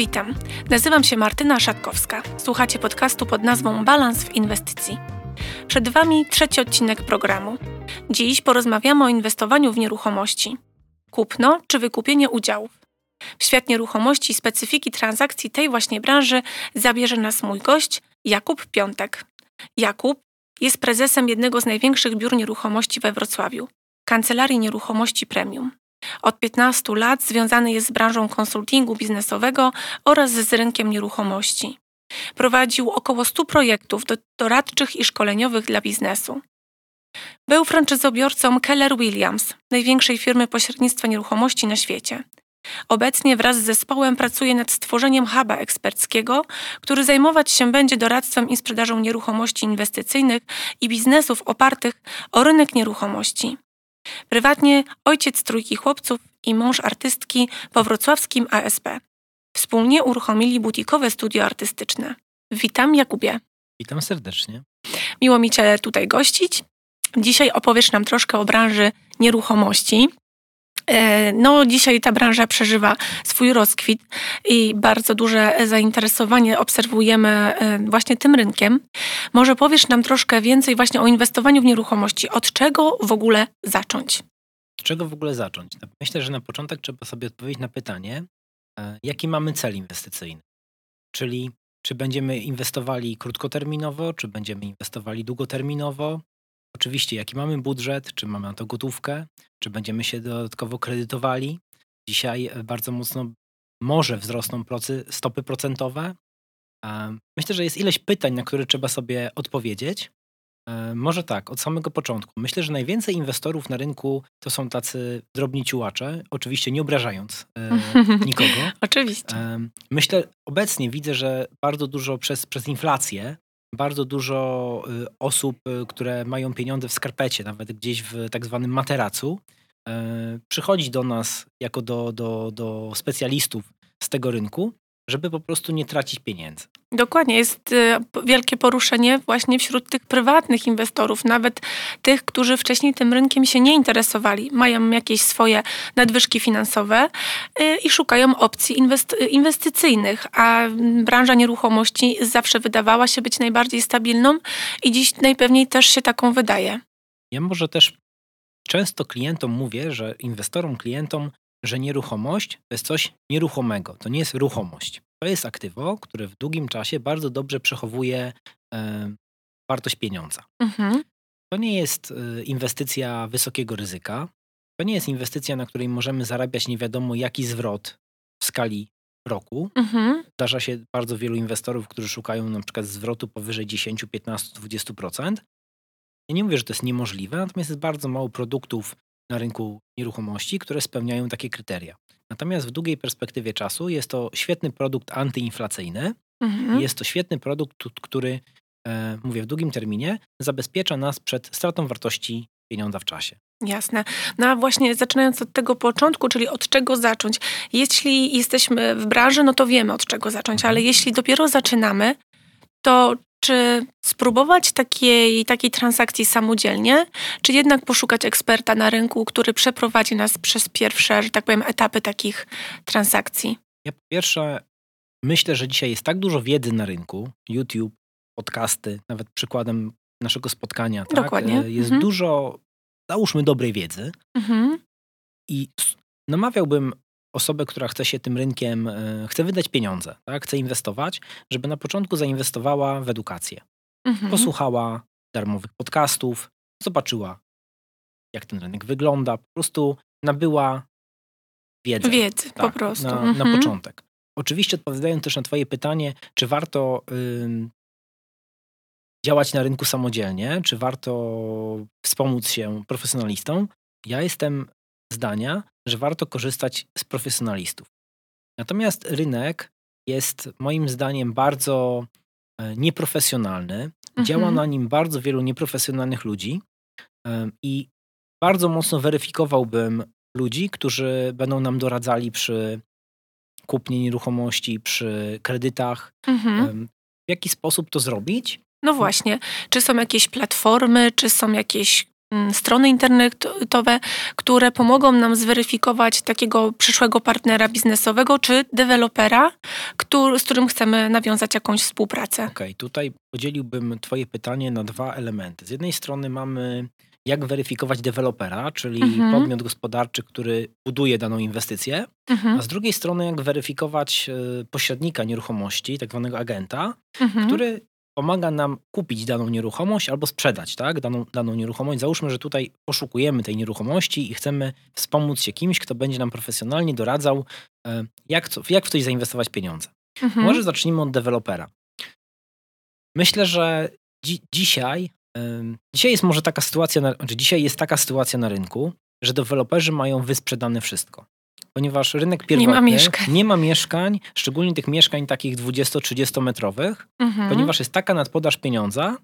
Witam. Nazywam się Martyna Szatkowska. Słuchacie podcastu pod nazwą Balans w inwestycji. Przed Wami trzeci odcinek programu. Dziś porozmawiamy o inwestowaniu w nieruchomości. Kupno czy wykupienie udziałów. W świat nieruchomości i specyfiki transakcji tej właśnie branży zabierze nas mój gość Jakub Piątek. Jakub jest prezesem jednego z największych biur nieruchomości we Wrocławiu, Kancelarii Nieruchomości Premium. Od 15 lat związany jest z branżą konsultingu biznesowego oraz z rynkiem nieruchomości. Prowadził około 100 projektów doradczych i szkoleniowych dla biznesu. Był franczyzobiorcą Keller Williams, największej firmy pośrednictwa nieruchomości na świecie. Obecnie wraz z zespołem pracuje nad stworzeniem huba eksperckiego, który zajmować się będzie doradztwem i sprzedażą nieruchomości inwestycyjnych i biznesów opartych o rynek nieruchomości. Prywatnie ojciec trójki chłopców i mąż artystki po wrocławskim ASP. Wspólnie uruchomili butikowe studio artystyczne. Witam Jakubie. Witam serdecznie. Miło mi Cię tutaj gościć. Dzisiaj opowiesz nam troszkę o branży nieruchomości. E, no, dzisiaj ta branża przeżywa swój rozkwit i bardzo duże zainteresowanie obserwujemy e, właśnie tym rynkiem. Może powiesz nam troszkę więcej właśnie o inwestowaniu w nieruchomości. Od czego w ogóle zacząć? Od czego w ogóle zacząć? No, myślę, że na początek trzeba sobie odpowiedzieć na pytanie, e, jaki mamy cel inwestycyjny. Czyli czy będziemy inwestowali krótkoterminowo, czy będziemy inwestowali długoterminowo, Oczywiście, jaki mamy budżet, czy mamy na to gotówkę, czy będziemy się dodatkowo kredytowali. Dzisiaj e, bardzo mocno może wzrosną stopy procentowe. Myślę, że jest ileś pytań, na które trzeba sobie odpowiedzieć. E, może tak, od samego początku. Myślę, że najwięcej inwestorów na rynku to są tacy drobni ciułacze, oczywiście nie obrażając e, nikogo. oczywiście. Myślę, obecnie widzę, że bardzo dużo przez, przez inflację bardzo dużo y, osób, y, które mają pieniądze w skarpecie, nawet gdzieś w tak zwanym materacu, e, przychodzi do nas jako do, do, do specjalistów z tego rynku żeby po prostu nie tracić pieniędzy. Dokładnie, jest y, wielkie poruszenie właśnie wśród tych prywatnych inwestorów, nawet tych, którzy wcześniej tym rynkiem się nie interesowali, mają jakieś swoje nadwyżki finansowe y, i szukają opcji inwestycyjnych, a branża nieruchomości zawsze wydawała się być najbardziej stabilną i dziś najpewniej też się taką wydaje. Ja może też często klientom mówię, że inwestorom, klientom że nieruchomość to jest coś nieruchomego, to nie jest ruchomość. To jest aktywo, które w długim czasie bardzo dobrze przechowuje e, wartość pieniądza. Mhm. To nie jest e, inwestycja wysokiego ryzyka. To nie jest inwestycja, na której możemy zarabiać nie wiadomo jaki zwrot w skali roku. Mhm. Zdarza się bardzo wielu inwestorów, którzy szukają na przykład zwrotu powyżej 10, 15, 20%. Ja nie mówię, że to jest niemożliwe, natomiast jest bardzo mało produktów na rynku nieruchomości, które spełniają takie kryteria. Natomiast w długiej perspektywie czasu jest to świetny produkt antyinflacyjny. Mhm. Jest to świetny produkt, który, e, mówię, w długim terminie zabezpiecza nas przed stratą wartości pieniądza w czasie. Jasne. No a właśnie zaczynając od tego początku, czyli od czego zacząć. Jeśli jesteśmy w branży, no to wiemy od czego zacząć, ale mhm. jeśli dopiero zaczynamy, to czy spróbować takiej, takiej transakcji samodzielnie, czy jednak poszukać eksperta na rynku, który przeprowadzi nas przez pierwsze, że tak powiem, etapy takich transakcji? Ja po pierwsze myślę, że dzisiaj jest tak dużo wiedzy na rynku, YouTube, podcasty, nawet przykładem naszego spotkania, tak? Dokładnie. E, jest mhm. dużo, załóżmy, dobrej wiedzy. Mhm. I namawiałbym osobę, która chce się tym rynkiem, e, chce wydać pieniądze, tak? chce inwestować, żeby na początku zainwestowała w edukację. Mhm. Posłuchała darmowych podcastów, zobaczyła, jak ten rynek wygląda, po prostu nabyła wiedzę. Wiedzy, tak, po prostu. Na, mhm. na, początek. Oczywiście odpowiadając też na Twoje pytanie, czy warto działać na rynku samodzielnie, czy warto wspomóc się profesjonalistom, ja jestem zdania, że warto korzystać z profesjonalistów. Natomiast rynek jest moim zdaniem bardzo e, nieprofesjonalny. Mhm. Działa na nim bardzo wielu nieprofesjonalnych ludzi i bardzo mocno weryfikowałbym ludzi, którzy będą nam doradzali przy kupnie nieruchomości, przy kredytach. Mhm. W jaki sposób to zrobić? No właśnie, czy są jakieś platformy, czy są jakieś strony internetowe, które pomogą nam zweryfikować takiego przyszłego partnera biznesowego czy dewelopera, który, z którym chcemy nawiązać jakąś współpracę. Okej, okay, tutaj podzieliłbym Twoje pytanie na dwa elementy. Z jednej strony mamy jak weryfikować dewelopera, czyli mhm. podmiot gospodarczy, który buduje daną inwestycję, mhm. a z drugiej strony jak weryfikować e, pośrednika nieruchomości, tak zwanego agenta, mhm. który pomaga nam kupić daną nieruchomość albo sprzedać tak, daną, daną nieruchomość. Załóżmy, że tutaj poszukujemy tej nieruchomości i chcemy wspomóc się kimś, kto będzie nam profesjonalnie doradzał, e, jak, co, jak w coś zainwestować pieniądze. Mhm. Może zacznijmy od dewelopera. Myślę, że dzi dzisiaj, dzisiaj jest może taka sytuacja, na, znaczy dzisiaj jest taka sytuacja na rynku, że deweloperzy mają wysprzedane wszystko ponieważ rynek pierwotny nie ma mieszkań, nie ma mieszkań szczególnie tych mieszkań takich 20-30 metrowych, mhm. ponieważ jest taka nadpodaż pieniądza,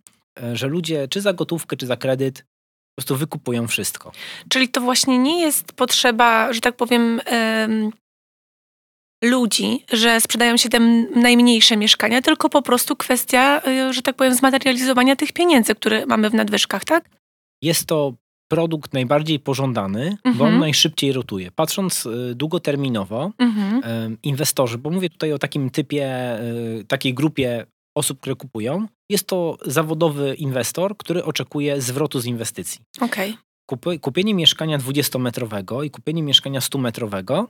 e, że ludzie czy za gotówkę, czy za kredyt po prostu wykupują wszystko. Czyli to właśnie nie jest potrzeba, że tak powiem, ludzi, że sprzedają się te najmniejsze mieszkania, tylko po prostu kwestia, e, że tak powiem, zmaterializowania tych pieniędzy, które mamy w nadwyżkach, tak? Jest to produkt najbardziej pożądany, mhm. bo on mhm. najszybciej rotuje. Patrząc y, długoterminowo, mhm. inwestorzy, bo mówię tutaj o takim typie, y, takiej grupie osób, które kupują, jest to zawodowy inwestor, który oczekuje zwrotu z inwestycji. Okay. kupienie mieszkania 20-metrowego i kupienie mieszkania 100-metrowego,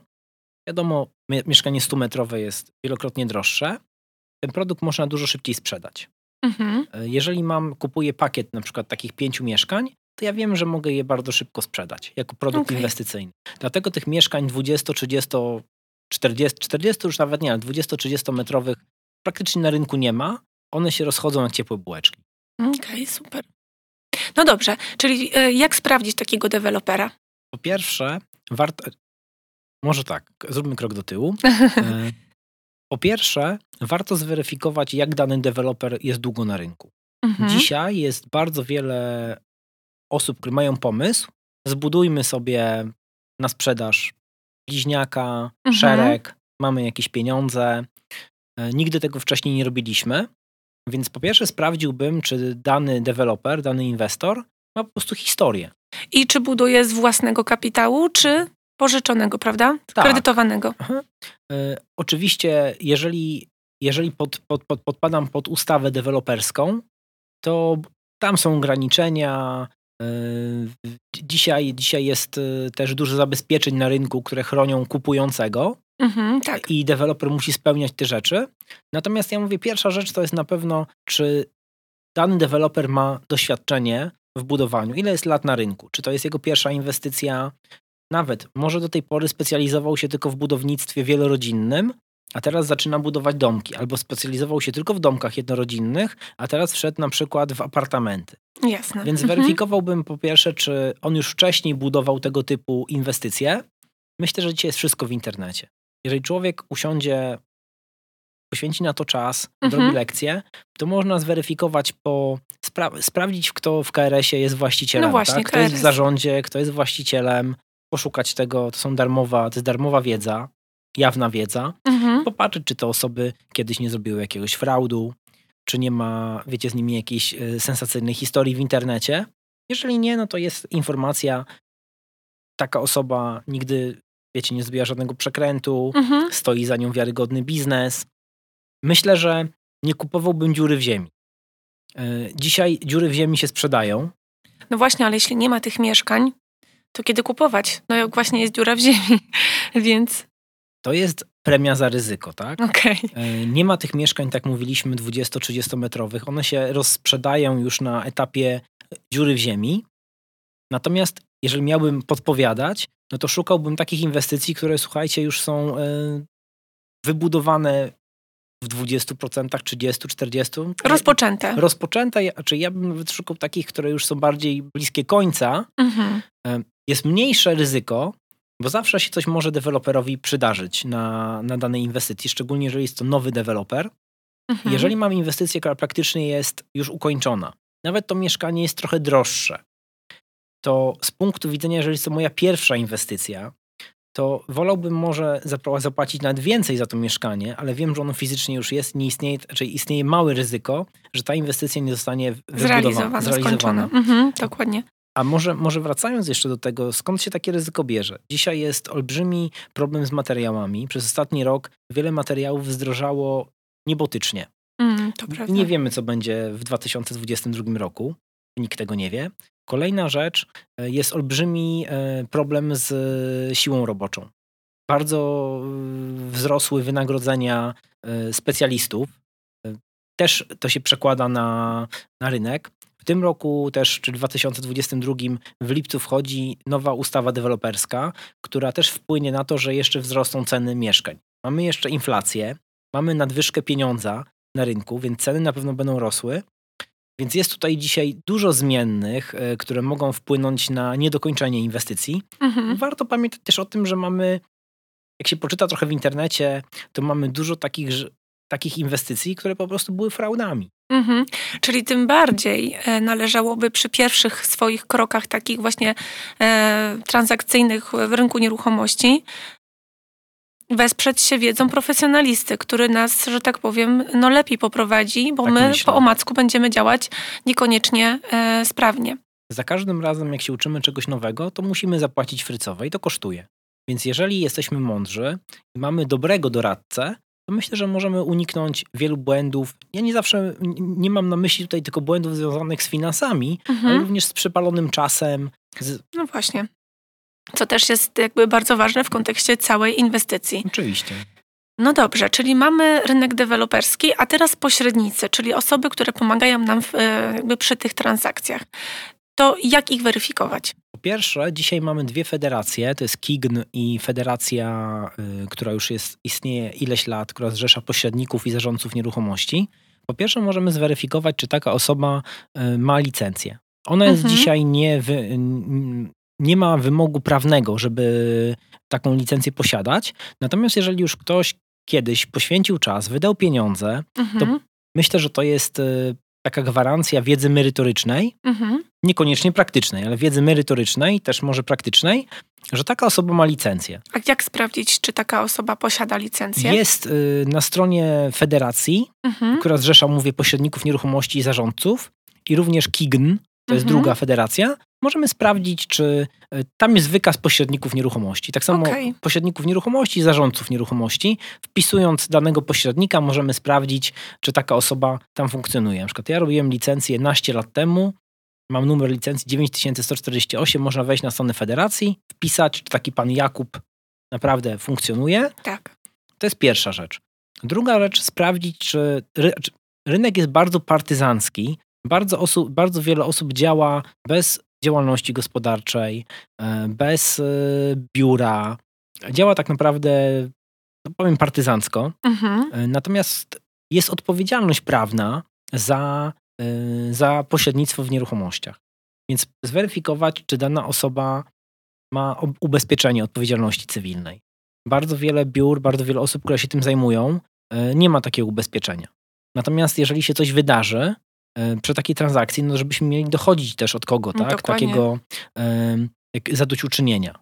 wiadomo, mieszkanie 100-metrowe jest wielokrotnie droższe, ten produkt można dużo szybciej sprzedać. Mhm. Jeżeli mam, kupuję pakiet na przykład takich pięciu mieszkań, to ja wiem, że mogę je bardzo szybko sprzedać jako produkt okay. inwestycyjny. Dlatego tych mieszkań 20, 30, 40, 40 już nawet nie, ale 20-30 metrowych praktycznie na rynku nie ma. One się rozchodzą jak ciepłe bułeczki. Okej, okay, super. No dobrze, czyli e, jak sprawdzić takiego dewelopera? Po pierwsze, warto. Może tak, zróbmy krok do tyłu. E, po pierwsze, warto zweryfikować, jak dany deweloper jest długo na rynku. Mhm. Dzisiaj jest bardzo wiele osób, które mają pomysł, zbudujmy sobie na sprzedaż bliźniaka, mhm. szereg, mamy jakieś pieniądze. E, nigdy tego wcześniej nie robiliśmy, więc po pierwsze sprawdziłbym, czy dany deweloper, dany inwestor ma po prostu historię. I czy buduje z własnego kapitału, czy pożyczonego, prawda? Tak. Kredytowanego. E, oczywiście, jeżeli, jeżeli pod, pod, pod, podpadam pod ustawę deweloperską, to tam są ograniczenia, Dzisiaj, dzisiaj jest y, też dużo zabezpieczeń na rynku, które chronią kupującego. Mhm, tak. I deweloper musi spełniać te rzeczy. Natomiast ja mówię, pierwsza rzecz to jest na pewno, czy dany deweloper ma doświadczenie w budowaniu. Ile jest lat na rynku? Czy to jest jego pierwsza inwestycja? Nawet może do tej pory specjalizował się tylko w budownictwie wielorodzinnym, a teraz zaczyna budować domki, albo specjalizował się tylko w domkach jednorodzinnych, a teraz wszedł na przykład w apartamenty. Jasne. Więc mhm. weryfikowałbym po pierwsze, czy on już wcześniej budował tego typu inwestycje. Myślę, że dzisiaj jest wszystko w internecie. Jeżeli człowiek usiądzie, poświęci na to czas, mhm. zrobi lekcję, to można zweryfikować po, spra sprawdzić, kto w KRS-ie jest właścicielem. No właśnie, tak? Kto jest w zarządzie, kto jest właścicielem, poszukać tego, to są darmowa, to jest darmowa wiedza jawna wiedza, mhm. popatrzeć, czy te osoby kiedyś nie zrobiły jakiegoś fraudu, czy nie ma, wiecie, z nimi jakiejś e, sensacyjnej historii w internecie. Jeżeli nie, no to jest informacja, taka osoba nigdy, wiecie, nie zrobiła żadnego przekrętu, mhm. stoi za nią wiarygodny biznes. Myślę, że nie kupowałbym dziury w ziemi. E, dzisiaj dziury w ziemi się sprzedają. No właśnie, ale jeśli nie ma tych mieszkań, to kiedy kupować? No jak właśnie jest dziura w ziemi, więc to jest premia za ryzyko, tak? Okay. E, nie ma tych mieszkań, tak mówiliśmy, 20-30 metrowych. One się rozsprzedają już na etapie dziury w ziemi. Natomiast jeżeli miałbym podpowiadać, no to szukałbym takich inwestycji, które słuchajcie, już są e, wybudowane w 20%, 30, 40. Rozpoczęte. Rozpoczęte, czyli ja bym nawet szukał takich, które już są bardziej bliskie końca. Mhm. E, jest mniejsze ryzyko, bo zawsze się coś może deweloperowi przydarzyć na, na danej inwestycji, szczególnie jeżeli jest to nowy deweloper. Mhm. Jeżeli mam inwestycję, która praktycznie jest już ukończona, nawet to mieszkanie jest trochę droższe, to z punktu widzenia, jeżeli jest to moja pierwsza inwestycja, to wolałbym może zapłacić nawet więcej za to mieszkanie, ale wiem, że ono fizycznie już jest, nie istnieje, czyli istnieje małe ryzyko, że ta inwestycja nie zostanie wybudowana, zrealizowana. zrealizowana. Mhm, dokładnie. A może, może wracając jeszcze do tego, skąd się takie ryzyko bierze? Dzisiaj jest olbrzymi problem z materiałami. Przez ostatni rok wiele materiałów zdrożało niebotycznie. Mm. Nie wiemy, co będzie w 2022 roku. Nikt tego nie wie. Kolejna rzecz, e, jest olbrzymi e, problem z siłą roboczą. Bardzo e, wzrosły wynagrodzenia specjalistów. Też to się przekłada na, na rynek. W tym roku też, czy 2022, w lipcu wchodzi nowa ustawa deweloperska, która też wpłynie na to, że jeszcze wzrosną ceny mieszkań. Mamy jeszcze inflację, mamy nadwyżkę pieniądza na rynku, więc ceny na pewno będą rosły. Więc jest tutaj dzisiaj dużo zmiennych, e, które mogą wpłynąć na niedokończenie inwestycji. Mhm. Warto pamiętać też o tym, że mamy, jak się poczyta trochę w internecie, to mamy dużo takich, takich inwestycji, które po prostu były fraudami. Mhm. Czyli tym bardziej e, należałoby przy pierwszych swoich krokach, takich właśnie e, transakcyjnych w rynku nieruchomości, wesprzeć się wiedzą profesjonalisty, który nas, że tak powiem, no lepiej poprowadzi, bo tak my myślę. po omacku będziemy działać niekoniecznie e, sprawnie. Za każdym razem, jak się uczymy czegoś nowego, to musimy zapłacić frycowe i to kosztuje. Więc jeżeli jesteśmy mądrzy i mamy dobrego doradcę, myślę, że możemy uniknąć wielu błędów. Ja nie zawsze, nie mam na myśli tutaj tylko błędów związanych z finansami, mhm. ale również z przepalonym czasem. Z... No właśnie. Co też jest jakby bardzo ważne w kontekście całej inwestycji. Oczywiście. No dobrze, czyli mamy rynek deweloperski, a teraz pośrednicy, czyli osoby, które pomagają nam w, e, przy tych transakcjach. To jak ich weryfikować? Po pierwsze, dzisiaj mamy dwie federacje, to jest KIGN i federacja, y, która już jest, istnieje ileś lat, która zrzesza pośredników i zarządców nieruchomości. Po pierwsze, możemy zweryfikować, czy taka osoba y, ma licencję. Ona jest mhm. dzisiaj nie, wy, nie ma wymogu prawnego, żeby taką licencję posiadać. Natomiast jeżeli już ktoś kiedyś poświęcił czas, wydał pieniądze, mhm. to myślę, że to jest y, taka gwarancja wiedzy merytorycznej, mhm. niekoniecznie praktycznej, ale wiedzy merytorycznej, też może praktycznej, że taka osoba ma licencję. A jak sprawdzić, czy taka osoba posiada licencję? Jest y, na stronie federacji, mhm. która zrzesza, mówię, pośredników nieruchomości i zarządców i również KIGN, to jest mhm. druga federacja, możemy sprawdzić, czy e, tam jest wykaz pośredników nieruchomości. Tak samo okay. pośredników nieruchomości i zarządców nieruchomości. Wpisując danego pośrednika, możemy sprawdzić, czy taka osoba tam funkcjonuje. Na przykład ja robiłem licencję naście lat temu, mam numer licencji 9148, można wejść na stronę federacji, wpisać, czy taki pan Jakub naprawdę funkcjonuje. Tak. To jest pierwsza rzecz. Druga rzecz, sprawdzić, czy, ry, czy rynek jest bardzo partyzancki, bardzo, osób, bardzo wiele osób działa bez działalności gospodarczej, e, bez e, biura. Działa tak naprawdę, no powiem, partyzancko. Mhm. E, natomiast jest odpowiedzialność prawna za, za pośrednictwo w nieruchomościach. Więc zweryfikować, czy dana osoba ma ubezpieczenie odpowiedzialności cywilnej. Bardzo wiele biur, bardzo wiele osób, które się tym zajmują, nie ma takiego ubezpieczenia. Natomiast jeżeli się coś wydarzy, przy takiej transakcji, no żebyśmy mieli dochodzić też od kogo, no, tak? Takiego e, zadośćuczynienia.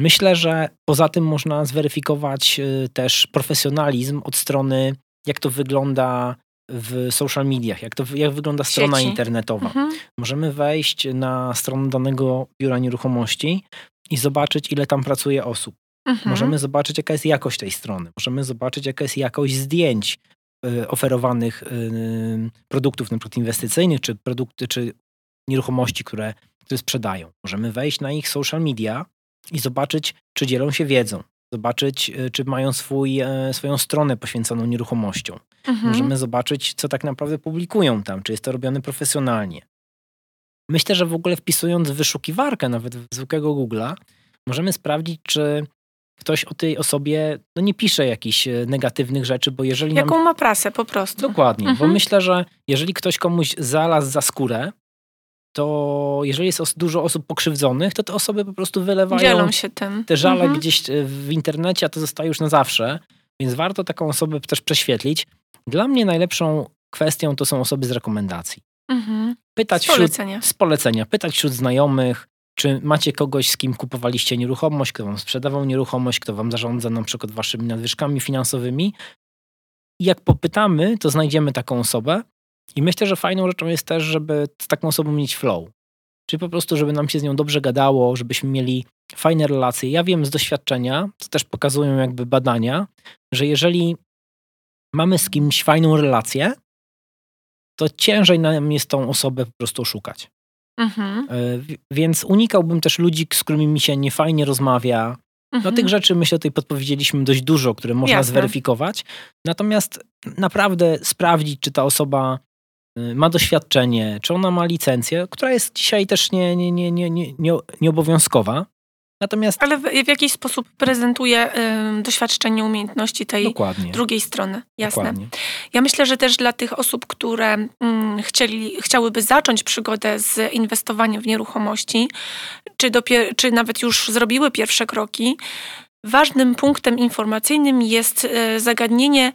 Myślę, że poza tym można zweryfikować e, też profesjonalizm od strony, jak to wygląda w social mediach, jak, to, jak wygląda strona Sieci. internetowa. Mhm. Możemy wejść na stronę danego biura nieruchomości i zobaczyć, ile tam pracuje osób. Mhm. Możemy zobaczyć, jaka jest jakość tej strony. Możemy zobaczyć, jaka jest jakość zdjęć. Y, oferowanych y, produktów, na przykład inwestycyjnych, czy produkty, czy nieruchomości, które, które sprzedają. Możemy wejść na ich social media i zobaczyć, czy dzielą się wiedzą, zobaczyć, y, czy mają swój, e, swoją stronę poświęconą nieruchomościom. Mhm. Możemy zobaczyć, co tak naprawdę publikują tam, czy jest to robione profesjonalnie. Myślę, że w ogóle wpisując wyszukiwarkę, nawet w zwykłego Google'a, możemy sprawdzić, czy ktoś o tej osobie no nie pisze jakichś e, negatywnych rzeczy, bo jeżeli... Jaką nam... ma prasę po prostu. Dokładnie, mhm. bo myślę, że jeżeli ktoś komuś zalazł za skórę, to jeżeli jest dużo osób pokrzywdzonych, to te osoby po prostu wylewają Dzielą się tym. te żale mhm. gdzieś e, w internecie, a to zostaje już na zawsze, więc warto taką osobę też prześwietlić. Dla mnie najlepszą kwestią to są osoby z rekomendacji. Mhm. Pytać z polecenia. Wśród, z polecenia. Pytać wśród znajomych, czy macie kogoś, z kim kupowaliście nieruchomość, kto wam sprzedawał nieruchomość, kto wam zarządza na przykład waszymi nadwyżkami finansowymi? I jak popytamy, to znajdziemy taką osobę. I myślę, że fajną rzeczą jest też, żeby z taką osobą mieć flow. czyli po prostu, żeby nam się z nią dobrze gadało, żebyśmy mieli fajne relacje. Ja wiem z doświadczenia, to też pokazują jakby badania, że jeżeli mamy z kimś fajną relację, to ciężej nam jest tą osobę po prostu oszukać. Mhm. E, więc unikałbym też ludzi, z którymi mi się niefajnie rozmawia. No mhm. tych rzeczy myślę tutaj podpowiedzieliśmy dość dużo, które można Jasne. zweryfikować. Natomiast naprawdę sprawdzić, czy ta osoba y, ma doświadczenie, czy ona ma licencję, która jest dzisiaj też nie, nie, nie, nie, nie, nieobowiązkowa. Natomiast... Ale w, w jakiś sposób prezentuje y, doświadczenie, umiejętności tej Dokładnie. drugiej strony. Jasne. Dokładnie. Ja myślę, że też dla tych osób, które y, chcieli, chciałyby zacząć przygodę z inwestowaniem w nieruchomości, czy, czy nawet już zrobiły pierwsze kroki, ważnym punktem informacyjnym jest y, zagadnienie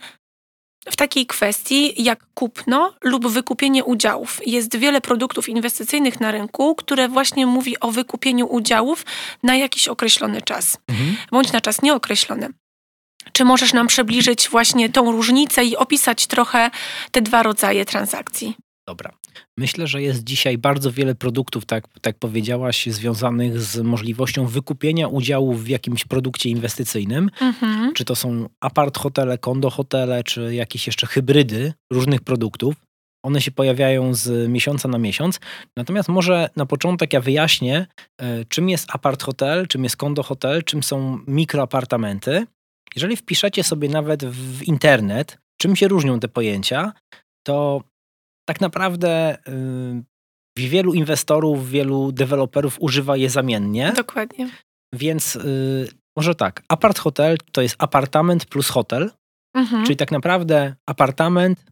w takiej kwestii jak kupno lub wykupienie udziałów. Jest wiele produktów inwestycyjnych na rynku, które właśnie mówi o wykupieniu udziałów na jakiś określony czas, mhm. bądź na czas nieokreślony. Czy możesz nam przybliżyć właśnie tą różnicę i opisać trochę te dwa rodzaje transakcji? Dobra. Myślę, że jest dzisiaj bardzo wiele produktów, tak, tak powiedziałaś, związanych z możliwością wykupienia udziałów w jakimś produkcie inwestycyjnym. Mhm. Czy to są apart hotele, kondo hotele, czy jakieś jeszcze hybrydy różnych produktów. One się pojawiają z miesiąca na miesiąc. Natomiast może na początek ja wyjaśnię, e, czym jest apart hotel, czym jest kondo hotel, czym są mikroapartamenty. Jeżeli wpiszecie sobie nawet w internet, czym się różnią te pojęcia, to tak naprawdę y, wielu inwestorów, wielu deweloperów używa je zamiennie. Dokładnie. Więc y, może tak, apart hotel to jest apartament plus hotel, mhm. czyli tak naprawdę apartament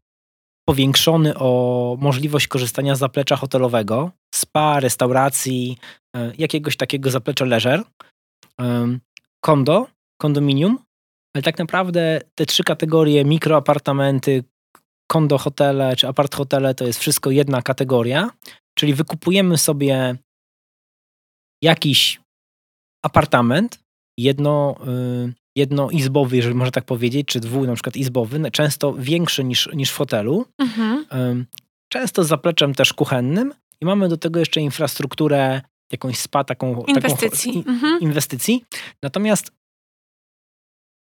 powiększony o możliwość korzystania z zaplecza hotelowego, spa, restauracji, y, jakiegoś takiego zaplecza leisure, kondo, kondominium, ale tak naprawdę te trzy kategorie, mikroapartamenty, kondo hotele czy apart hotele to jest wszystko jedna kategoria, czyli wykupujemy sobie jakiś apartament, jedno, y, jednoizbowy, jeżeli można tak powiedzieć, czy dwu na przykład izbowy, często większy niż, niż w hotelu, mhm. często z zapleczem też kuchennym i mamy do tego jeszcze infrastrukturę, jakąś spa, taką inwestycji. Taką, mhm. inwestycji. Natomiast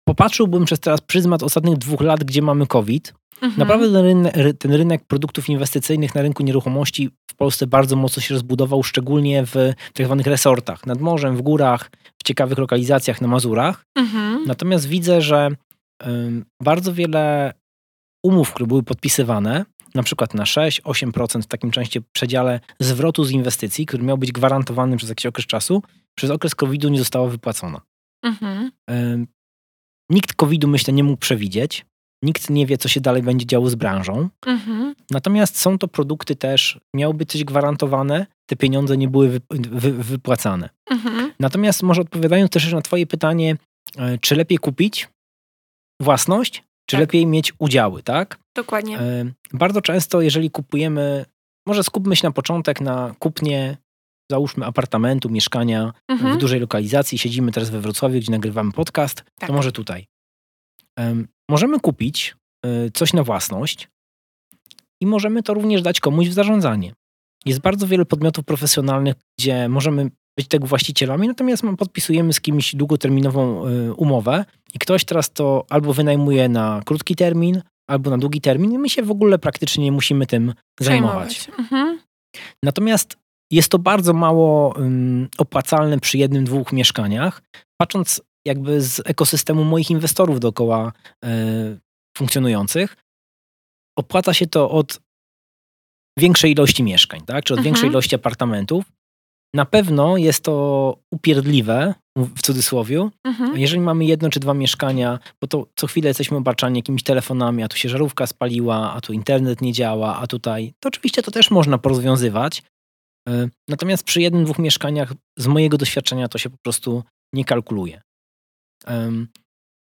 popatrzyłbym przez teraz pryzmat ostatnich dwóch lat, gdzie mamy COVID, Mhm. Naprawdę ten rynek, ten rynek, produktów inwestycyjnych na rynku nieruchomości w Polsce bardzo mocno się rozbudował, szczególnie w tak zwanych resortach, nad morzem, w górach, w ciekawych lokalizacjach na Mazurach. Mhm. Natomiast widzę, że bardzo wiele umów, które były podpisywane, na przykład na 6-8% w takim części przedziale zwrotu z inwestycji, który miał być gwarantowany przez jakiś okres czasu, przez okres COVID-u nie została wypłacona. Mhm. Nikt COVID-u, myślę, nie mógł przewidzieć. Nikt nie wie, co się dalej będzie działo z branżą. Mhm. Natomiast są to produkty też, miało być coś gwarantowane, te pieniądze nie były wy, wy, wypłacane. Mhm. Natomiast może odpowiadając też na Twoje pytanie, e, czy lepiej kupić własność, czy tak. lepiej mieć udziały, tak? Dokładnie. E, bardzo często, jeżeli kupujemy, może skupmy się na początek na kupnie, załóżmy apartamentu, mieszkania mhm. w dużej lokalizacji, siedzimy teraz we Wrocławiu, gdzie nagrywamy podcast, tak. to może tutaj. Możemy kupić y, coś na własność i możemy to również dać komuś w zarządzanie. Jest bardzo wiele podmiotów profesjonalnych, gdzie możemy być tego właścicielami, natomiast podpisujemy z kimś długoterminową y, umowę i ktoś teraz to albo wynajmuje na krótki termin, albo na długi termin i my się w ogóle praktycznie nie musimy tym zajmować. Mhm. Natomiast jest to bardzo mało opłacalne przy jednym, dwóch mieszkaniach. Patrząc jakby z ekosystemu moich inwestorów dookoła y, funkcjonujących. Opłaca się to od większej ilości mieszkań, tak? czy od mhm. większej ilości apartamentów. Na pewno jest to upierdliwe, w cudzysłowie, mhm. jeżeli mamy jedno czy dwa mieszkania, bo to co chwilę jesteśmy obarczani jakimiś telefonami, a tu się żarówka spaliła, a tu internet nie działa, a tutaj, to oczywiście to też można porozwiązywać. E, natomiast przy jednym, dwóch mieszkaniach z mojego doświadczenia to się po prostu nie kalkuluje.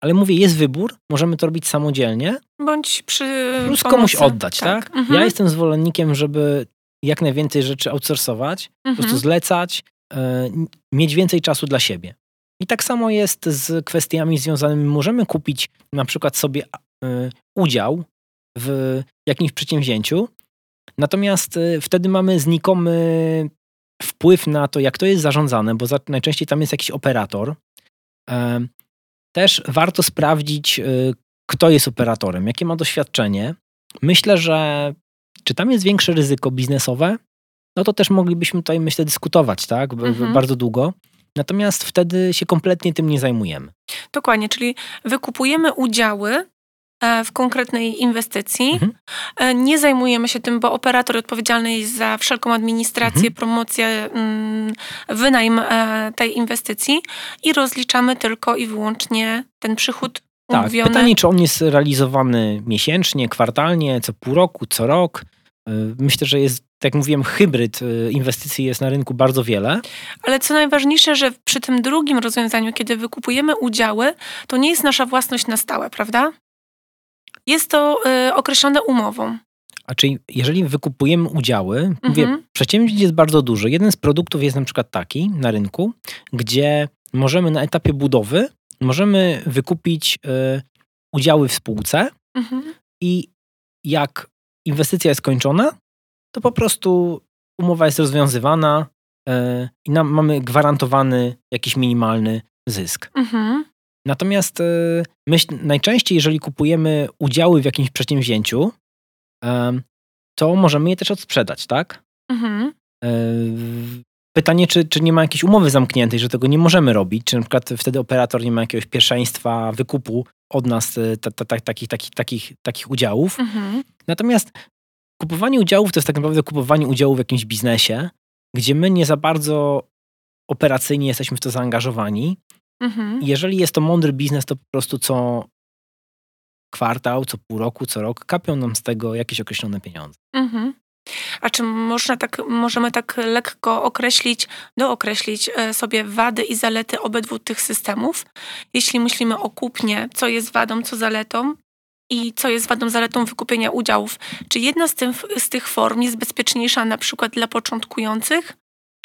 Ale mówię, jest wybór, możemy to robić samodzielnie. Bądź przy. Plus komuś oddać, tak? tak? Mhm. Ja jestem zwolennikiem, żeby jak najwięcej rzeczy outsourcować, mhm. po prostu mhm. zlecać, e, mieć więcej czasu dla siebie. I tak samo jest z kwestiami związanymi. Możemy kupić na przykład sobie e, udział w jakimś przedsięwzięciu, natomiast e, wtedy mamy znikomy wpływ na to, jak to jest zarządzane, bo najczęściej tam jest jakiś operator, też warto sprawdzić, e, kto jest operatorem, jakie ma doświadczenie. Myślę, że czy tam jest większe ryzyko biznesowe, no to też moglibyśmy tutaj, myślę, dyskutować, tak, mhm. bardzo długo. Natomiast wtedy się kompletnie tym nie zajmujemy. Dokładnie, czyli wykupujemy udziały w konkretnej inwestycji. Mhm. E, nie zajmujemy się tym, bo operator odpowiedzialny jest za wszelką administrację, mhm. promocję, mm, wynajem e, tej inwestycji i rozliczamy tylko i wyłącznie ten przychód tak. Pytanie, czy on jest realizowany miesięcznie, kwartalnie, co pół roku, co rok. Myślę, że jest tak jak mówiłem, hybryd inwestycji jest na rynku bardzo wiele. Ale co najważniejsze, że przy tym drugim rozwiązaniu, kiedy wykupujemy udziały, to nie jest nasza własność na stałe, prawda? Jest to y, określone umową. A czyli jeżeli wykupujemy udziały, mhm. mówię, przedsięwzięcie jest bardzo duże. Jeden z produktów jest na przykład taki na rynku, gdzie możemy na etapie budowy możemy wykupić y, udziały w spółce mhm. i jak inwestycja jest skończona, to po prostu umowa jest rozwiązywana yy, i nam, mamy gwarantowany jakiś minimalny zysk. Mhm. Natomiast yy, myśl, najczęściej, jeżeli kupujemy udziały w jakimś przedsięwzięciu, to możemy je też odsprzedać, tak? Mhm. Pytanie, czy, czy nie ma jakiejś umowy zamkniętej, że tego nie możemy robić, czy na przykład wtedy operator nie ma jakiegoś pierwszeństwa wykupu od nas ta, ta, ta, takich, takich, takich, takich udziałów. Mhm. Natomiast Kupowanie udziałów to jest tak naprawdę kupowanie udziału w jakimś biznesie, gdzie my nie za bardzo operacyjnie jesteśmy w to zaangażowani. Mhm. Jeżeli jest to mądry biznes, to po prostu co kwartał, co pół roku, co rok kapią nam z tego jakieś określone pieniądze. Mhm. A czy można tak, możemy tak lekko określić, dookreślić e, sobie wady i zalety obydwu tych systemów? Jeśli myślimy o kupnie, co jest wadą, co zaletą, i co jest wadą, zaletą wykupienia udziałów. Czy jedna z, tym, z tych form jest bezpieczniejsza na przykład dla początkujących,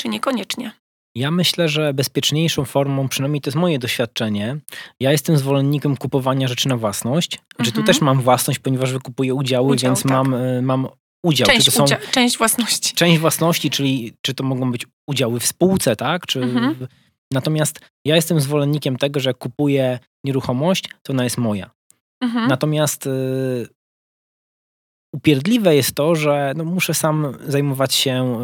czy niekoniecznie? Ja myślę, że bezpieczniejszą formą, przynajmniej to jest moje doświadczenie, ja jestem zwolennikiem kupowania rzeczy na własność. Znaczy mhm. tu też mam własność, ponieważ wykupuję udziały, Udział, więc tak. mam, y, mam udział. Część, czy to są, część własności. Część własności, czyli czy to mogą być udziały w spółce, tak? Czy mhm. Natomiast ja jestem zwolennikiem tego, że jak kupuję nieruchomość, to ona jest moja. Mhm. Natomiast y, upierdliwe jest to, że no, muszę sam zajmować się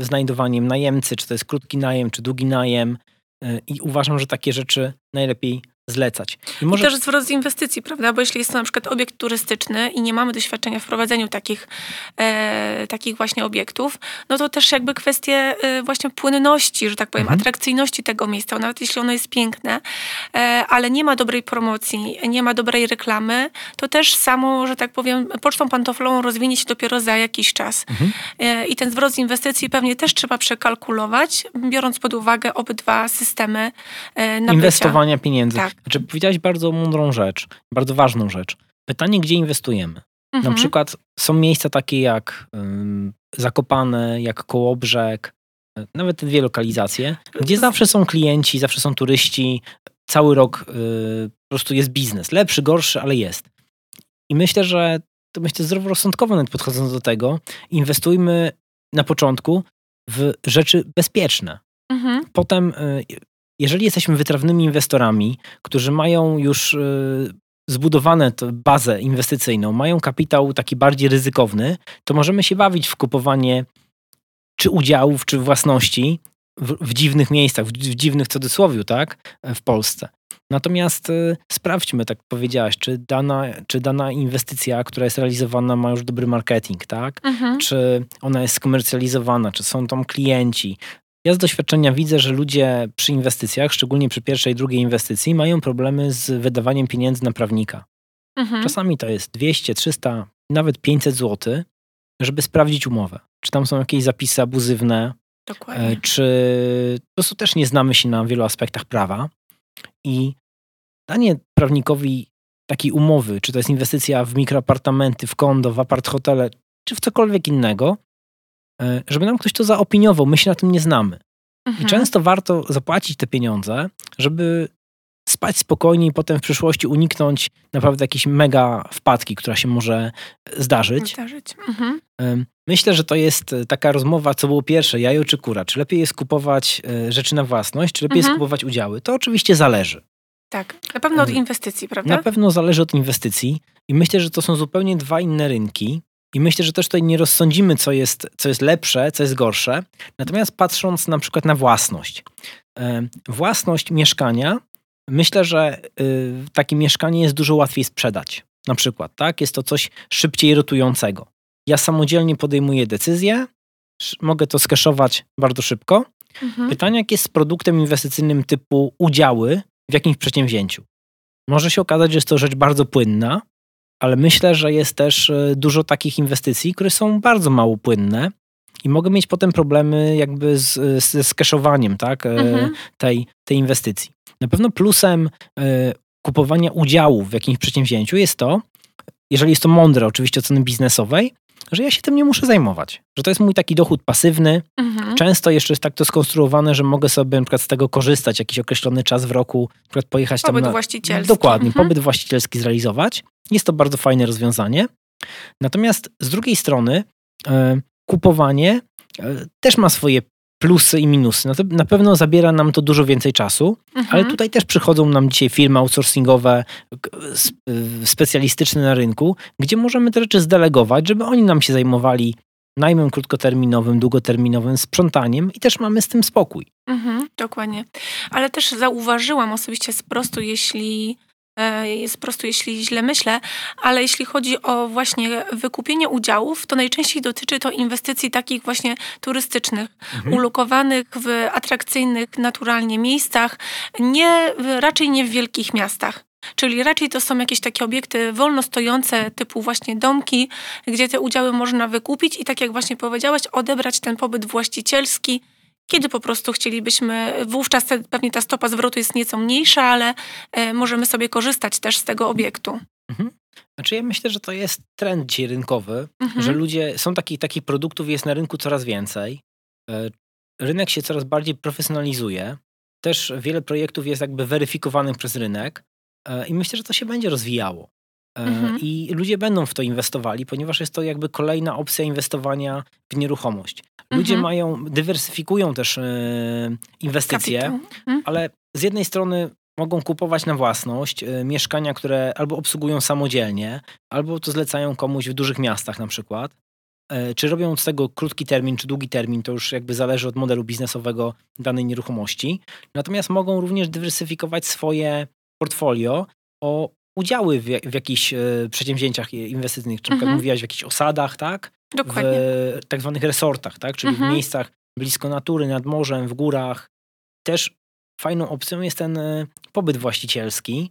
y, znajdowaniem najemcy, czy to jest krótki najem, czy długi najem. Y, I uważam, że takie rzeczy najlepiej zlecać. I, może... I też zwrot z inwestycji, prawda? Bo jeśli jest to na przykład obiekt turystyczny i nie mamy doświadczenia w prowadzeniu takich, e, takich właśnie obiektów, no to też jakby kwestie e, właśnie płynności, że tak powiem, mhm. atrakcyjności tego miejsca, nawet jeśli ono jest piękne, e, ale nie ma dobrej promocji, nie ma dobrej reklamy, to też samo, że tak powiem, pocztą pantoflową rozwinie się dopiero za jakiś czas. Mhm. E, I ten zwrot z inwestycji pewnie też trzeba przekalkulować, biorąc pod uwagę obydwa systemy e, nabycia. Inwestowania pieniędzy. Tak. Znaczy, powiedziałeś bardzo mądrą rzecz, bardzo ważną rzecz. Pytanie, gdzie inwestujemy? Mhm. Na przykład są miejsca takie jak um, Zakopane, jak Kołobrzeg, e, nawet te dwie lokalizacje, gdzie zawsze są klienci, zawsze są turyści, cały rok y, po prostu jest biznes. Lepszy, gorszy, ale jest. I myślę, że to myślę zdroworozsądkowo nawet podchodząc do tego, inwestujmy na początku w rzeczy bezpieczne. Mhm. Potem y, jeżeli jesteśmy wytrawnymi inwestorami, którzy mają już y, zbudowane bazę inwestycyjną, mają kapitał taki bardziej ryzykowny, to możemy się bawić w kupowanie czy udziałów, czy własności w, w dziwnych miejscach, w, w, dziwnych cudzysłowiu, tak, w Polsce. Natomiast y, sprawdźmy, tak powiedziałaś, czy dana, czy dana inwestycja, która jest realizowana, ma już dobry marketing, tak? Mhm. Czy ona jest skomercjalizowana, czy są tam klienci, ja z doświadczenia widzę, że ludzie przy inwestycjach, szczególnie przy pierwszej i drugiej inwestycji, mają problemy z wydawaniem pieniędzy na prawnika. Mhm. Czasami to jest 200, 300, nawet 500 zł, żeby sprawdzić umowę. Czy tam są jakieś zapisy abuzywne, Dokładnie. E, czy po prostu też nie znamy się na wielu aspektach prawa. I danie prawnikowi takiej umowy, czy to jest inwestycja w mikroapartamenty, w kondo, w apart hotele, czy w cokolwiek innego, żeby nam ktoś to zaopiniował. My się na tym nie znamy. Mhm. I często warto zapłacić te pieniądze, żeby spać spokojnie i potem w przyszłości uniknąć naprawdę jakiejś mega wpadki, która się może zdarzyć. Zdarzyć. Mhm. Myślę, że to jest e, taka rozmowa, co było pierwsze, jajo czy kura. Czy lepiej jest kupować e, rzeczy na własność, czy lepiej mhm. jest kupować udziały? To oczywiście zależy. Tak, na pewno od inwestycji, prawda? Na pewno zależy od inwestycji i myślę, że to są zupełnie dwa inne rynki. I myślę, że też tutaj nie rozsądzimy, co jest, co jest lepsze, co jest gorsze. Natomiast patrząc na przykład na własność. Własność mieszkania, myślę, że y, takie mieszkanie jest dużo łatwiej sprzedać. Na przykład, tak? Jest to coś szybciej rotującego. Ja samodzielnie podejmuję decyzję, mogę to skeszować bardzo szybko. Mhm. Pytanie, jak jest z produktem inwestycyjnym typu udziały w jakimś przedsięwzięciu. Może się okazać, że jest to rzecz bardzo płynna, ale myślę, że jest też e, dużo takich inwestycji, które są bardzo mało płynne i mogę mieć potem problemy jakby z, ze skeszowaniem tak, e, mhm. tej, tej inwestycji. Na pewno plusem e, kupowania udziałów w jakimś przedsięwzięciu jest to, jeżeli jest to mądre oczywiście oceny biznesowej, że ja się tym nie muszę zajmować. Że to jest mój taki dochód pasywny. Mhm. Często jeszcze jest tak to skonstruowane, że mogę sobie na przykład z tego korzystać jakiś określony czas w roku, na przykład pojechać pobyt tam na... właścicielski. Dokładnie, mhm. pobyt właścicielski zrealizować. Jest to bardzo fajne rozwiązanie. Natomiast z drugiej strony e, kupowanie e, też ma swoje plusy i minusy. Na pewno zabiera nam to dużo więcej czasu, mhm. ale tutaj też przychodzą nam dzisiaj firmy outsourcingowe, y, specjalistyczne na rynku, gdzie możemy te rzeczy zdelegować, żeby oni nam się zajmowali najmem krótkoterminowym, długoterminowym, sprzątaniem i też mamy z tym spokój. Mhm, dokładnie. Ale też zauważyłam osobiście z prostu, jeśli jest po prostu, jeśli źle myślę, ale jeśli chodzi o właśnie wykupienie udziałów, to najczęściej dotyczy to inwestycji takich właśnie turystycznych, mhm. ulokowanych w atrakcyjnych naturalnie miejscach, nie, raczej nie w wielkich miastach. Czyli raczej to są jakieś takie obiekty wolno stojące, typu właśnie domki, gdzie te udziały można wykupić i tak jak właśnie powiedziałaś, odebrać ten pobyt właścicielski kiedy po prostu chcielibyśmy, wówczas pewnie ta stopa zwrotu jest nieco mniejsza, ale e, możemy sobie korzystać też z tego obiektu. Mhm. Znaczy ja myślę, że to jest trend dzisiaj rynkowy, mhm. że ludzie, są takich, takich produktów jest na rynku coraz więcej. E, rynek się coraz bardziej profesjonalizuje. Też wiele projektów jest jakby weryfikowanych przez rynek e, i myślę, że to się będzie rozwijało. Mhm. I ludzie będą w to inwestowali, ponieważ jest to jakby kolejna opcja inwestowania w nieruchomość. Ludzie mhm. mają, dywersyfikują też e, inwestycje, mhm. ale z jednej strony mogą kupować na własność e, mieszkania, które albo obsługują samodzielnie, albo to zlecają komuś w dużych miastach na przykład. E, czy robią z tego krótki termin, czy długi termin, to już jakby zależy od modelu biznesowego danej nieruchomości. Natomiast mogą również dywersyfikować swoje portfolio o udziały w, w jakichś e, przedsięwzięciach inwestycyjnych, czy mhm. mówiłaś w jakichś osadach, tak? Dokładnie. W tak zwanych resortach, tak? Czyli mhm. w miejscach blisko natury, nad morzem, w górach. Też fajną opcją jest ten e, pobyt właścicielski.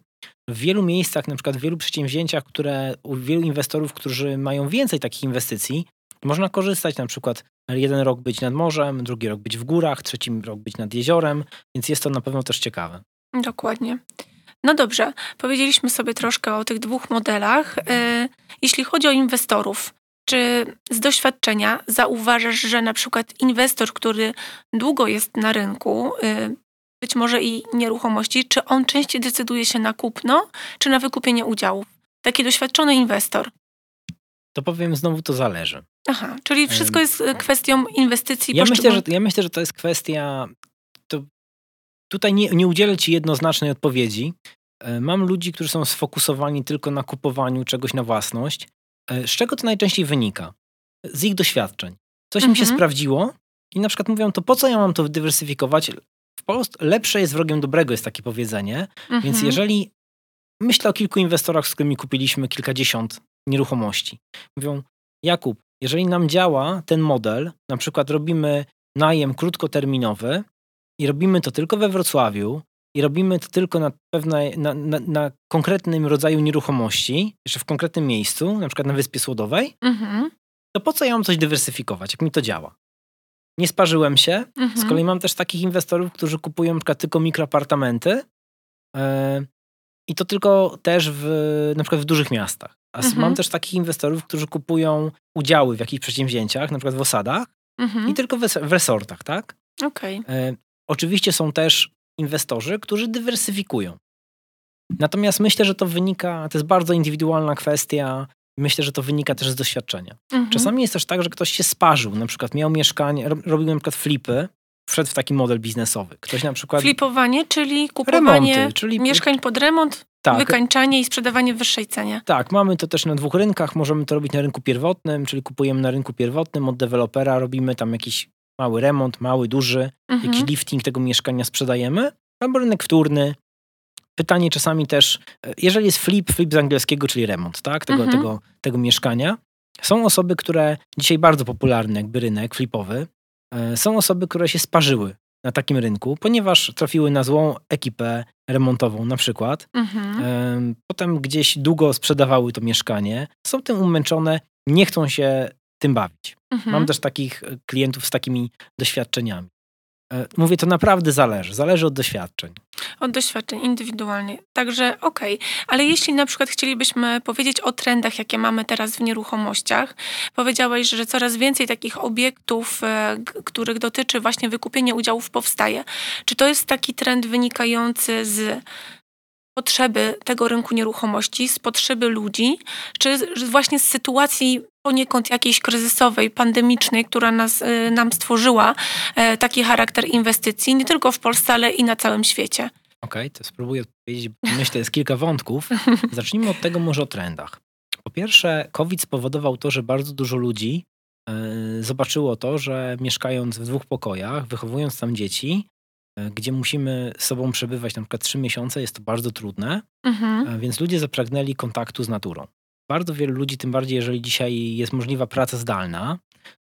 W wielu miejscach, na przykład w wielu przedsięwzięciach, które u wielu inwestorów, którzy mają więcej takich inwestycji, można korzystać na przykład jeden rok być nad morzem, drugi rok być w górach, trzeci rok być nad jeziorem, więc jest to na pewno też ciekawe. Dokładnie. No dobrze, powiedzieliśmy sobie troszkę o tych dwóch modelach. E, jeśli chodzi o inwestorów, czy z doświadczenia zauważasz, że na przykład inwestor, który długo jest na rynku, e, być może i nieruchomości, czy on częściej decyduje się na kupno, czy na wykupienie udziałów? Taki doświadczony inwestor. To powiem znowu, to zależy. Aha, czyli wszystko jest kwestią inwestycji. Ja myślę, że, ja myślę, że to jest kwestia Tutaj nie, nie udzielę Ci jednoznacznej odpowiedzi. E, mam ludzi, którzy są sfokusowani tylko na kupowaniu czegoś na własność. E, z czego to najczęściej wynika? Z ich doświadczeń. Coś mhm. mi się sprawdziło i na przykład mówią, to po co ja mam to dywersyfikować? W Polsce lepsze jest wrogiem dobrego, jest takie powiedzenie. Mhm. Więc jeżeli myślę o kilku inwestorach, z którymi kupiliśmy kilkadziesiąt nieruchomości. Mówią, Jakub, jeżeli nam działa ten model, na przykład robimy najem krótkoterminowy, i robimy to tylko we Wrocławiu i robimy to tylko na pewnej, na, na, na, konkretnym rodzaju nieruchomości, jeszcze w konkretnym miejscu, na przykład na Wyspie Słodowej, mhm. to po co ja mam coś dywersyfikować, jak mi to działa? Nie sparzyłem się. Mhm. Z kolei mam też takich inwestorów, którzy kupują na przykład tylko mikroapartamenty yy, i to tylko też w, na przykład w dużych miastach. A mhm. mam też takich inwestorów, którzy kupują udziały w jakichś przedsięwzięciach, na przykład w osadach mhm. i tylko w, resortach, tak? Okay. Oczywiście są też inwestorzy, którzy dywersyfikują. Natomiast myślę, że to wynika, to jest bardzo indywidualna kwestia. Myślę, że to wynika też z doświadczenia. Mhm. Czasami jest też tak, że ktoś się sparzył, na przykład miał mieszkanie, ro- robił na przykład flipy, wszedł w taki model biznesowy. Ktoś na przykład... Flipowanie, czyli kupowanie Remonty, czyli- mieszkań pod remont, tak, wykańczanie i sprzedawanie w wyższej cenie. tak, mamy to też na dwóch rynkach. Możemy to robić na rynku pierwotnym, czyli kupujemy na rynku pierwotnym od dewelopera, robimy tam jakiś mały remont, mały, duży, Mhm. jakiś lifting tego mieszkania sprzedajemy, albo rynek wtórny. Pytanie czasami też, e, jeżeli jest flip, flip z angielskiego, czyli remont, tak, tego, Mhm. tego, tego mieszkania. Są osoby, które dzisiaj bardzo popularny jakby rynek flipowy, e, są osoby, które się sparzyły na takim rynku, ponieważ trafiły na złą ekipę remontową na przykład. Mhm. Em, Potem gdzieś długo sprzedawały to mieszkanie, są tym umęczone, nie chcą się tym bawić. Mhm. Mam też takich e, klientów z takimi doświadczeniami. E, Mówię, to naprawdę zależy. Zależy od doświadczeń. Od doświadczeń, indywidualnie. Także okej, ale jeśli na przykład chcielibyśmy powiedzieć o trendach, jakie mamy teraz w nieruchomościach, powiedziałeś, że coraz więcej takich obiektów, e, których dotyczy właśnie wykupienie udziałów powstaje. Czy to jest taki trend wynikający z potrzeby tego rynku nieruchomości, z potrzeby ludzi, czy właśnie z sytuacji poniekąd jakiejś kryzysowej, pandemicznej, która nas, e, nam stworzyła e, taki charakter inwestycji, nie tylko w Polsce, ale i na całym świecie? Okej, to spróbuję odpowiedzieć, myślę, jest kilka wątków. Zacznijmy od tego może o trendach. Po pierwsze, COVID spowodował to, że bardzo dużo ludzi e, zobaczyło to, że mieszkając w dwóch pokojach, wychowując tam dzieci, gdzie musimy z sobą przebywać na przykład trzy miesiące, jest to bardzo trudne, Mhm. E, Więc ludzie zapragnęli kontaktu z naturą. Bardzo wielu ludzi, tym bardziej jeżeli dzisiaj jest możliwa praca zdalna,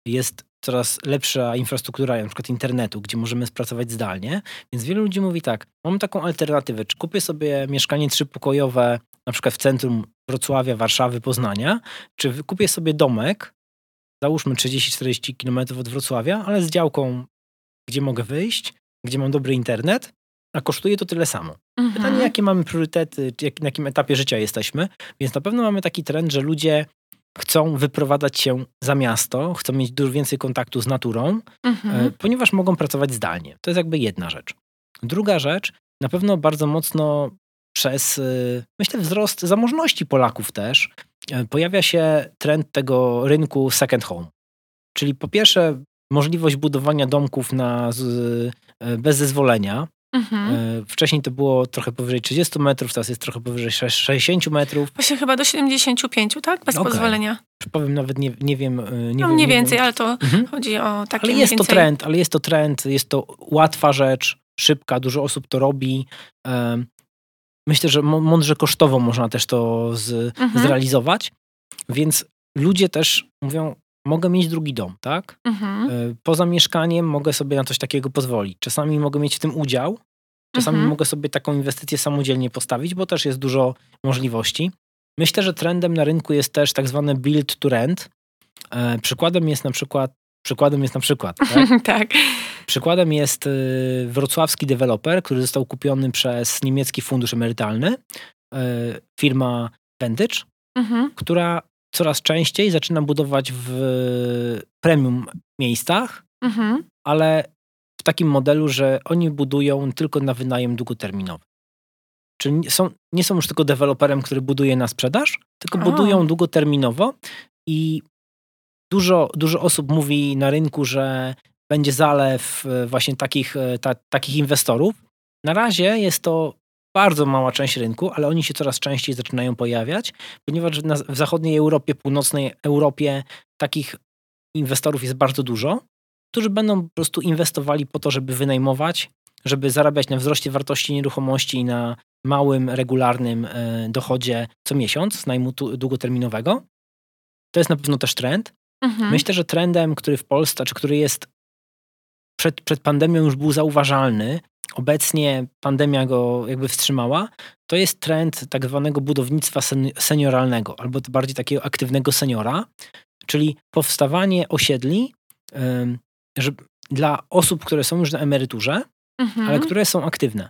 jest coraz lepsza infrastruktura, na przykład internetu, gdzie możemy spracować zdalnie, więc wielu ludzi mówi tak, mam taką alternatywę, czy kupię sobie mieszkanie trzypokojowe na przykład w centrum Wrocławia, Warszawy, Poznania, czy kupię sobie domek, załóżmy 30-40 km od Wrocławia, ale z działką, gdzie mogę wyjść, gdzie mam dobry internet, a kosztuje to tyle samo. Mhm. Pytanie, jakie mamy priorytety, jak, na jakim etapie życia jesteśmy. Więc na pewno mamy taki trend, że ludzie chcą wyprowadzać się za miasto, chcą mieć dużo więcej kontaktu z naturą, Mhm. e, ponieważ mogą pracować zdalnie. To jest jakby jedna rzecz. Druga rzecz, na pewno bardzo mocno przez, y, myślę, wzrost zamożności Polaków też, e, pojawia się trend tego rynku second home. Czyli po pierwsze możliwość budowania domków na, z, e, bez zezwolenia, Mhm. E, Wcześniej to było trochę powyżej 30 metrów, teraz jest trochę powyżej sze- 60 metrów. Właśnie chyba do 75, tak? Bez Okej. pozwolenia. Powiem nawet nie, nie wiem. e, Nie no wiem, mniej nie więcej, Wiem. ale to Mhm. chodzi o takie Ale jest to więcej... trend, ale jest to trend, jest to łatwa rzecz, szybka, dużo osób to robi. Myślę, że mądrze kosztowo można też to z, Mhm. zrealizować, więc ludzie też mówią, mogę mieć drugi dom, tak? Mhm. E, Poza mieszkaniem mogę sobie na coś takiego pozwolić. Czasami mogę mieć w tym udział, czasami Mhm. mogę sobie taką inwestycję samodzielnie postawić, bo też jest dużo możliwości. Myślę, że trendem na rynku jest też tak zwany build to rent. E, Przykładem jest na przykład, przykładem jest na przykład, tak? tak. przykładem jest y, wrocławski deweloper, który został kupiony przez niemiecki fundusz emerytalny, e, firma Vendage, Mhm. która coraz częściej zaczyna budować w premium miejscach, Mhm. ale w takim modelu, że oni budują tylko na wynajem długoterminowy. Czyli nie są, nie są już tylko deweloperem, który buduje na sprzedaż, tylko budują długoterminowo i dużo, dużo osób mówi na rynku, że będzie zalew e, właśnie takich, e, ta, takich inwestorów. Na razie jest to bardzo mała część rynku, ale oni się coraz częściej zaczynają pojawiać, ponieważ w zachodniej Europie, północnej Europie takich inwestorów jest bardzo dużo, którzy będą po prostu inwestowali po to, żeby wynajmować, żeby zarabiać na wzroście wartości nieruchomości i na małym, regularnym e, dochodzie co miesiąc z najmu długoterminowego. To jest na pewno też trend. Mhm. Myślę, że trendem, który w Polsce, czy który jest przed, przed pandemią już był zauważalny, obecnie pandemia go jakby wstrzymała, to jest trend tak zwanego budownictwa sen- senioralnego, albo bardziej takiego aktywnego seniora, czyli powstawanie osiedli że dla osób, które są już na emeryturze, Mhm. ale które są aktywne,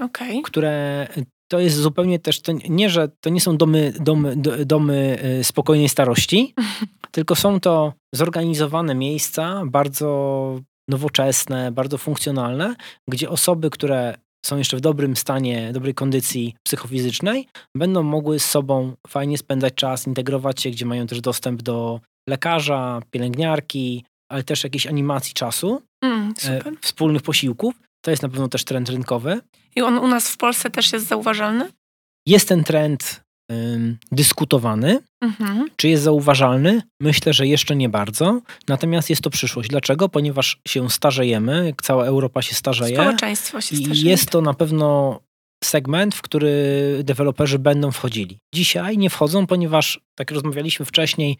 Okej. które to jest zupełnie też, to nie, że to nie są domy, domy, do- domy y, spokojnej starości, tylko są to zorganizowane miejsca, bardzo nowoczesne, bardzo funkcjonalne, gdzie osoby, które są jeszcze w dobrym stanie, dobrej kondycji psychofizycznej, będą mogły z sobą fajnie spędzać czas, integrować się, gdzie mają też dostęp do lekarza, pielęgniarki, ale też jakiejś animacji czasu, Mm, e, wspólnych posiłków. To jest na pewno też trend rynkowy. I on u nas w Polsce też jest zauważalny? Jest ten trend dyskutowany. Mhm. Czy jest zauważalny? Myślę, że jeszcze nie bardzo. Natomiast jest to przyszłość. Dlaczego? Ponieważ się starzejemy, jak cała Europa się starzeje. Społeczeństwo się I starzeje. jest to na pewno segment, w który deweloperzy będą wchodzili. Dzisiaj nie wchodzą, ponieważ, tak rozmawialiśmy wcześniej,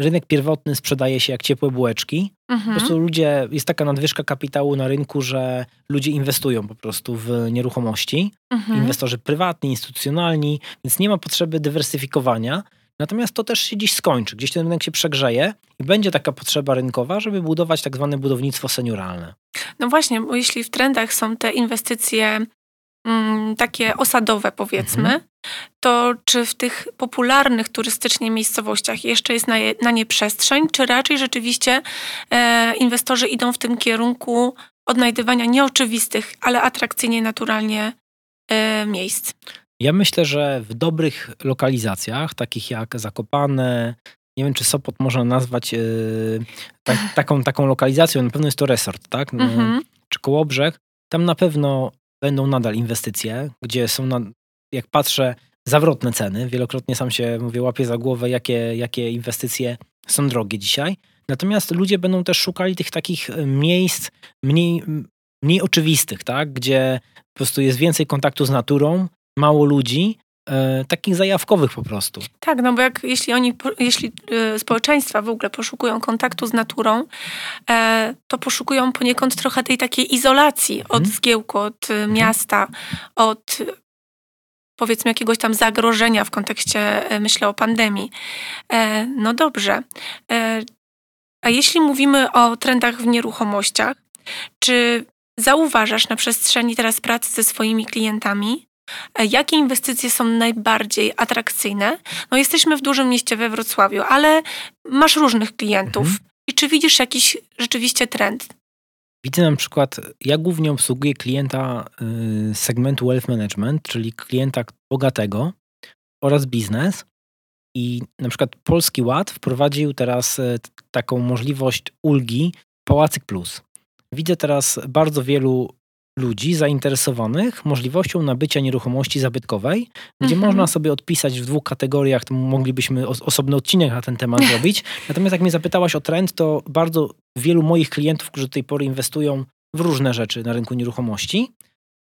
rynek pierwotny sprzedaje się jak ciepłe bułeczki. Po Mhm. prostu ludzie, jest taka nadwyżka kapitału na rynku, że ludzie inwestują po prostu w nieruchomości. Mhm. Inwestorzy prywatni, instytucjonalni, więc nie ma potrzeby dywersyfikowania. Natomiast to też się dziś skończy. Gdzieś ten rynek się przegrzeje i będzie taka potrzeba rynkowa, żeby budować tak zwane budownictwo senioralne. No właśnie, bo jeśli w trendach są te inwestycje takie osadowe, powiedzmy, Mhm. to czy w tych popularnych turystycznie miejscowościach jeszcze jest na, na nie przestrzeń, czy raczej rzeczywiście e, inwestorzy idą w tym kierunku odnajdywania nieoczywistych, ale atrakcyjnie, naturalnie e, miejsc? Ja myślę, że w dobrych lokalizacjach, takich jak Zakopane, nie wiem, czy Sopot można nazwać ta, taką, taką lokalizacją, na pewno jest to resort, tak? No, Mhm. Czy Kołobrzeg, tam na pewno będą nadal inwestycje, gdzie są, na, jak patrzę, zawrotne ceny. Wielokrotnie sam się, mówię, łapię za głowę, jakie, jakie inwestycje są drogie dzisiaj. Natomiast ludzie będą też szukali tych takich e, miejsc mniej, mniej oczywistych, tak? Gdzie po prostu jest więcej kontaktu z naturą, mało ludzi, e, takich zajawkowych po prostu. Tak, no bo jak, jeśli oni, jeśli y, społeczeństwa w ogóle poszukują kontaktu z naturą, e, to poszukują poniekąd trochę tej takiej izolacji od Mhm. zgiełku, od y, miasta, od powiedzmy jakiegoś tam zagrożenia w kontekście, e, myślę o pandemii. E, no dobrze. E, a jeśli mówimy o trendach w nieruchomościach, czy zauważasz na przestrzeni teraz pracy ze swoimi klientami, e, jakie inwestycje są najbardziej atrakcyjne? No jesteśmy w dużym mieście we Wrocławiu, ale masz różnych klientów. Mhm. I czy widzisz jakiś rzeczywiście trend? Widzę na przykład, ja głównie obsługuję klienta y, segmentu wealth management, czyli klienta bogatego oraz biznes. I na przykład Polski Ład wprowadził teraz y, taką możliwość ulgi Pałacyk Plus. Widzę teraz bardzo wielu ludzi zainteresowanych możliwością nabycia nieruchomości zabytkowej, gdzie Mhm. można sobie odpisać w dwóch kategoriach, to moglibyśmy os- osobny odcinek na ten temat zrobić. Natomiast jak mnie zapytałaś o trend, to bardzo wielu moich klientów, którzy do tej pory inwestują w różne rzeczy na rynku nieruchomości,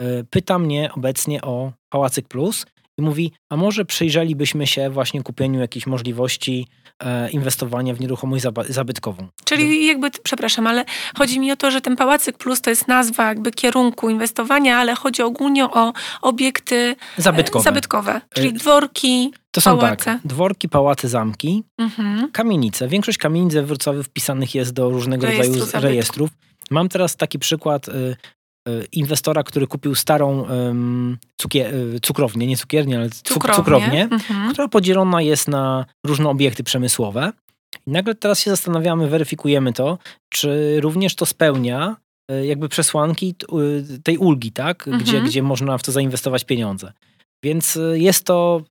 y, pyta mnie obecnie o Pałacyk Plus i mówi, a może przyjrzelibyśmy się właśnie kupieniu jakiejś możliwości e, inwestowania w nieruchomość zabytkową. Czyli jakby, przepraszam, ale chodzi mi o to, że ten Pałacyk Plus to jest nazwa jakby kierunku inwestowania, ale chodzi ogólnie o obiekty e, Zabytkowe. zabytkowe, czyli Y, dworki. To są pałace. tak, dworki, pałace, zamki, Mhm. kamienice. Większość kamienic we Wrocławiu wpisanych jest do różnego Rejestru rodzaju zabytków. rejestrów. Mam teraz taki przykład y, inwestora, który kupił starą y, cukrownię, nie cukiernię, ale cuk- Cukrownie. cukrownię, Mhm. która podzielona jest na różne obiekty przemysłowe. I nagle teraz się zastanawiamy, weryfikujemy to, czy również to spełnia y, jakby przesłanki y, tej ulgi, tak? Gdzie, Mhm. gdzie można w to zainwestować pieniądze. Więc y, jest to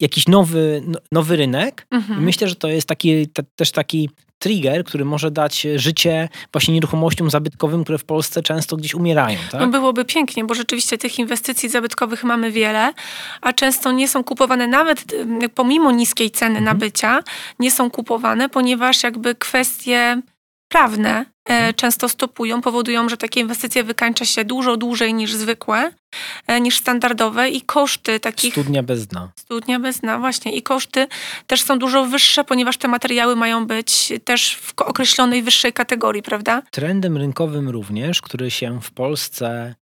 jakiś nowy, no- nowy rynek, i Mhm. myślę, że to jest taki, te, też taki trigger, który może dać życie właśnie nieruchomościom zabytkowym, które w Polsce często gdzieś umierają. Tak? No byłoby pięknie, bo rzeczywiście tych inwestycji zabytkowych mamy wiele, a często nie są kupowane nawet y, pomimo niskiej ceny Mhm. nabycia, nie są kupowane, ponieważ jakby kwestie prawne e, Mhm. często stopują, powodują, że takie inwestycje wykańcza się dużo dłużej niż zwykłe, e, niż standardowe i koszty takich Studnia bez dna. studnia bez dna, właśnie. I koszty też są dużo wyższe, ponieważ te materiały mają być też w określonej wyższej kategorii, prawda? Trendem rynkowym również, który się w Polsce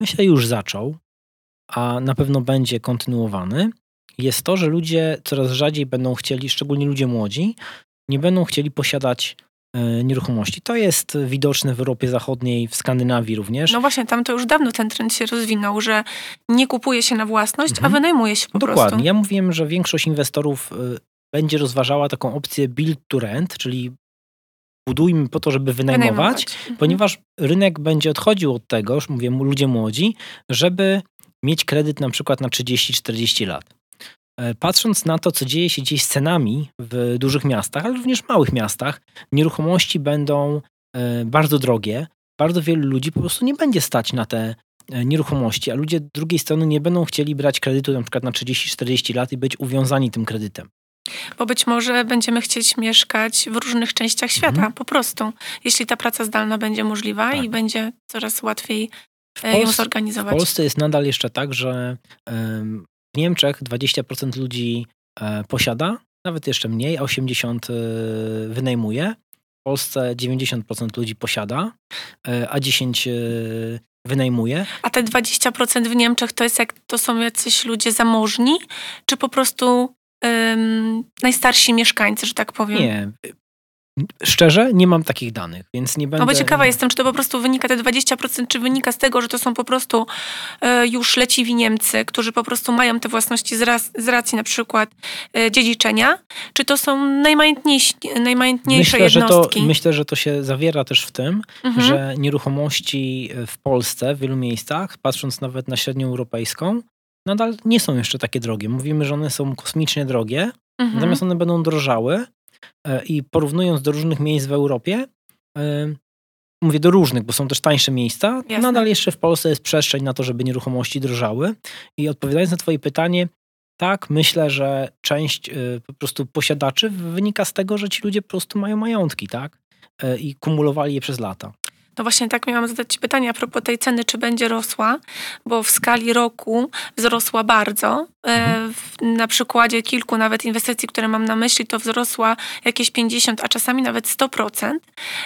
myślę już zaczął, a na pewno będzie kontynuowany, jest to, że ludzie coraz rzadziej będą chcieli, szczególnie ludzie młodzi, nie będą chcieli posiadać nieruchomości. To jest widoczne w Europie Zachodniej, w Skandynawii również. No właśnie, tam to już dawno ten trend się rozwinął, że nie kupuje się na własność, Mhm. a wynajmuje się po Dokładnie. prostu. Ja mówiłem, że większość inwestorów y, będzie rozważała taką opcję build to rent, czyli budujmy po to, żeby wynajmować, Wynajmować. Mhm. ponieważ rynek będzie odchodził od tego, już mówię, ludzie młodzi, żeby mieć kredyt na przykład na 30-40 lat. E, Patrząc na to, co dzieje się dziś z cenami w dużych miastach, ale również w małych miastach, nieruchomości będą e, bardzo drogie. Bardzo wielu ludzi po prostu nie będzie stać na te e, nieruchomości, a ludzie z drugiej strony nie będą chcieli brać kredytu na przykład na 30-40 lat i być uwiązani tym kredytem. Bo być może będziemy chcieć mieszkać w różnych częściach świata, Mhm. po prostu. Jeśli ta praca zdalna będzie możliwa Tak. i będzie coraz łatwiej ją Polsce- W zorganizować. Polsce jest nadal jeszcze tak, że w Niemczech 20% ludzi e, posiada, nawet jeszcze mniej, a 80% e, wynajmuje. W Polsce 90% ludzi posiada, e, a 10% e, wynajmuje. A te 20% w Niemczech to jest jak to są jacyś ludzie zamożni, czy po prostu ym, najstarsi mieszkańcy, że tak powiem? Nie. Szczerze, nie mam takich danych, więc nie będę... No bo ciekawa jestem, czy to po prostu wynika, te 20%, czy wynika z tego, że to są po prostu e, już leciwi Niemcy, którzy po prostu mają te własności z, raz, z racji na przykład e, dziedziczenia, czy to są najmajętniejsi, najmajętniejsze Myślę że, to, jednostki? myślę, że to się zawiera też w tym, Mhm. że nieruchomości w Polsce w wielu miejscach, patrząc nawet na średnią europejską, nadal nie są jeszcze takie drogie. Mówimy, że one są kosmicznie drogie, Mhm. natomiast one będą drożały e, i porównując do różnych miejsc w Europie, e, mówię do różnych, bo są też tańsze miejsca, Jasne. nadal jeszcze w Polsce jest przestrzeń na to, żeby nieruchomości drożały. I odpowiadając na twoje pytanie, tak, myślę, że część e, po prostu posiadaczy wynika z tego, że ci ludzie po prostu mają majątki, tak? E, I kumulowali je przez lata. No właśnie tak miałam zadać ci pytanie a propos tej ceny, czy będzie rosła, bo w skali roku wzrosła bardzo. E, Mhm. na przykładzie kilku nawet inwestycji, które mam na myśli, to wzrosła jakieś 50, a czasami nawet 100%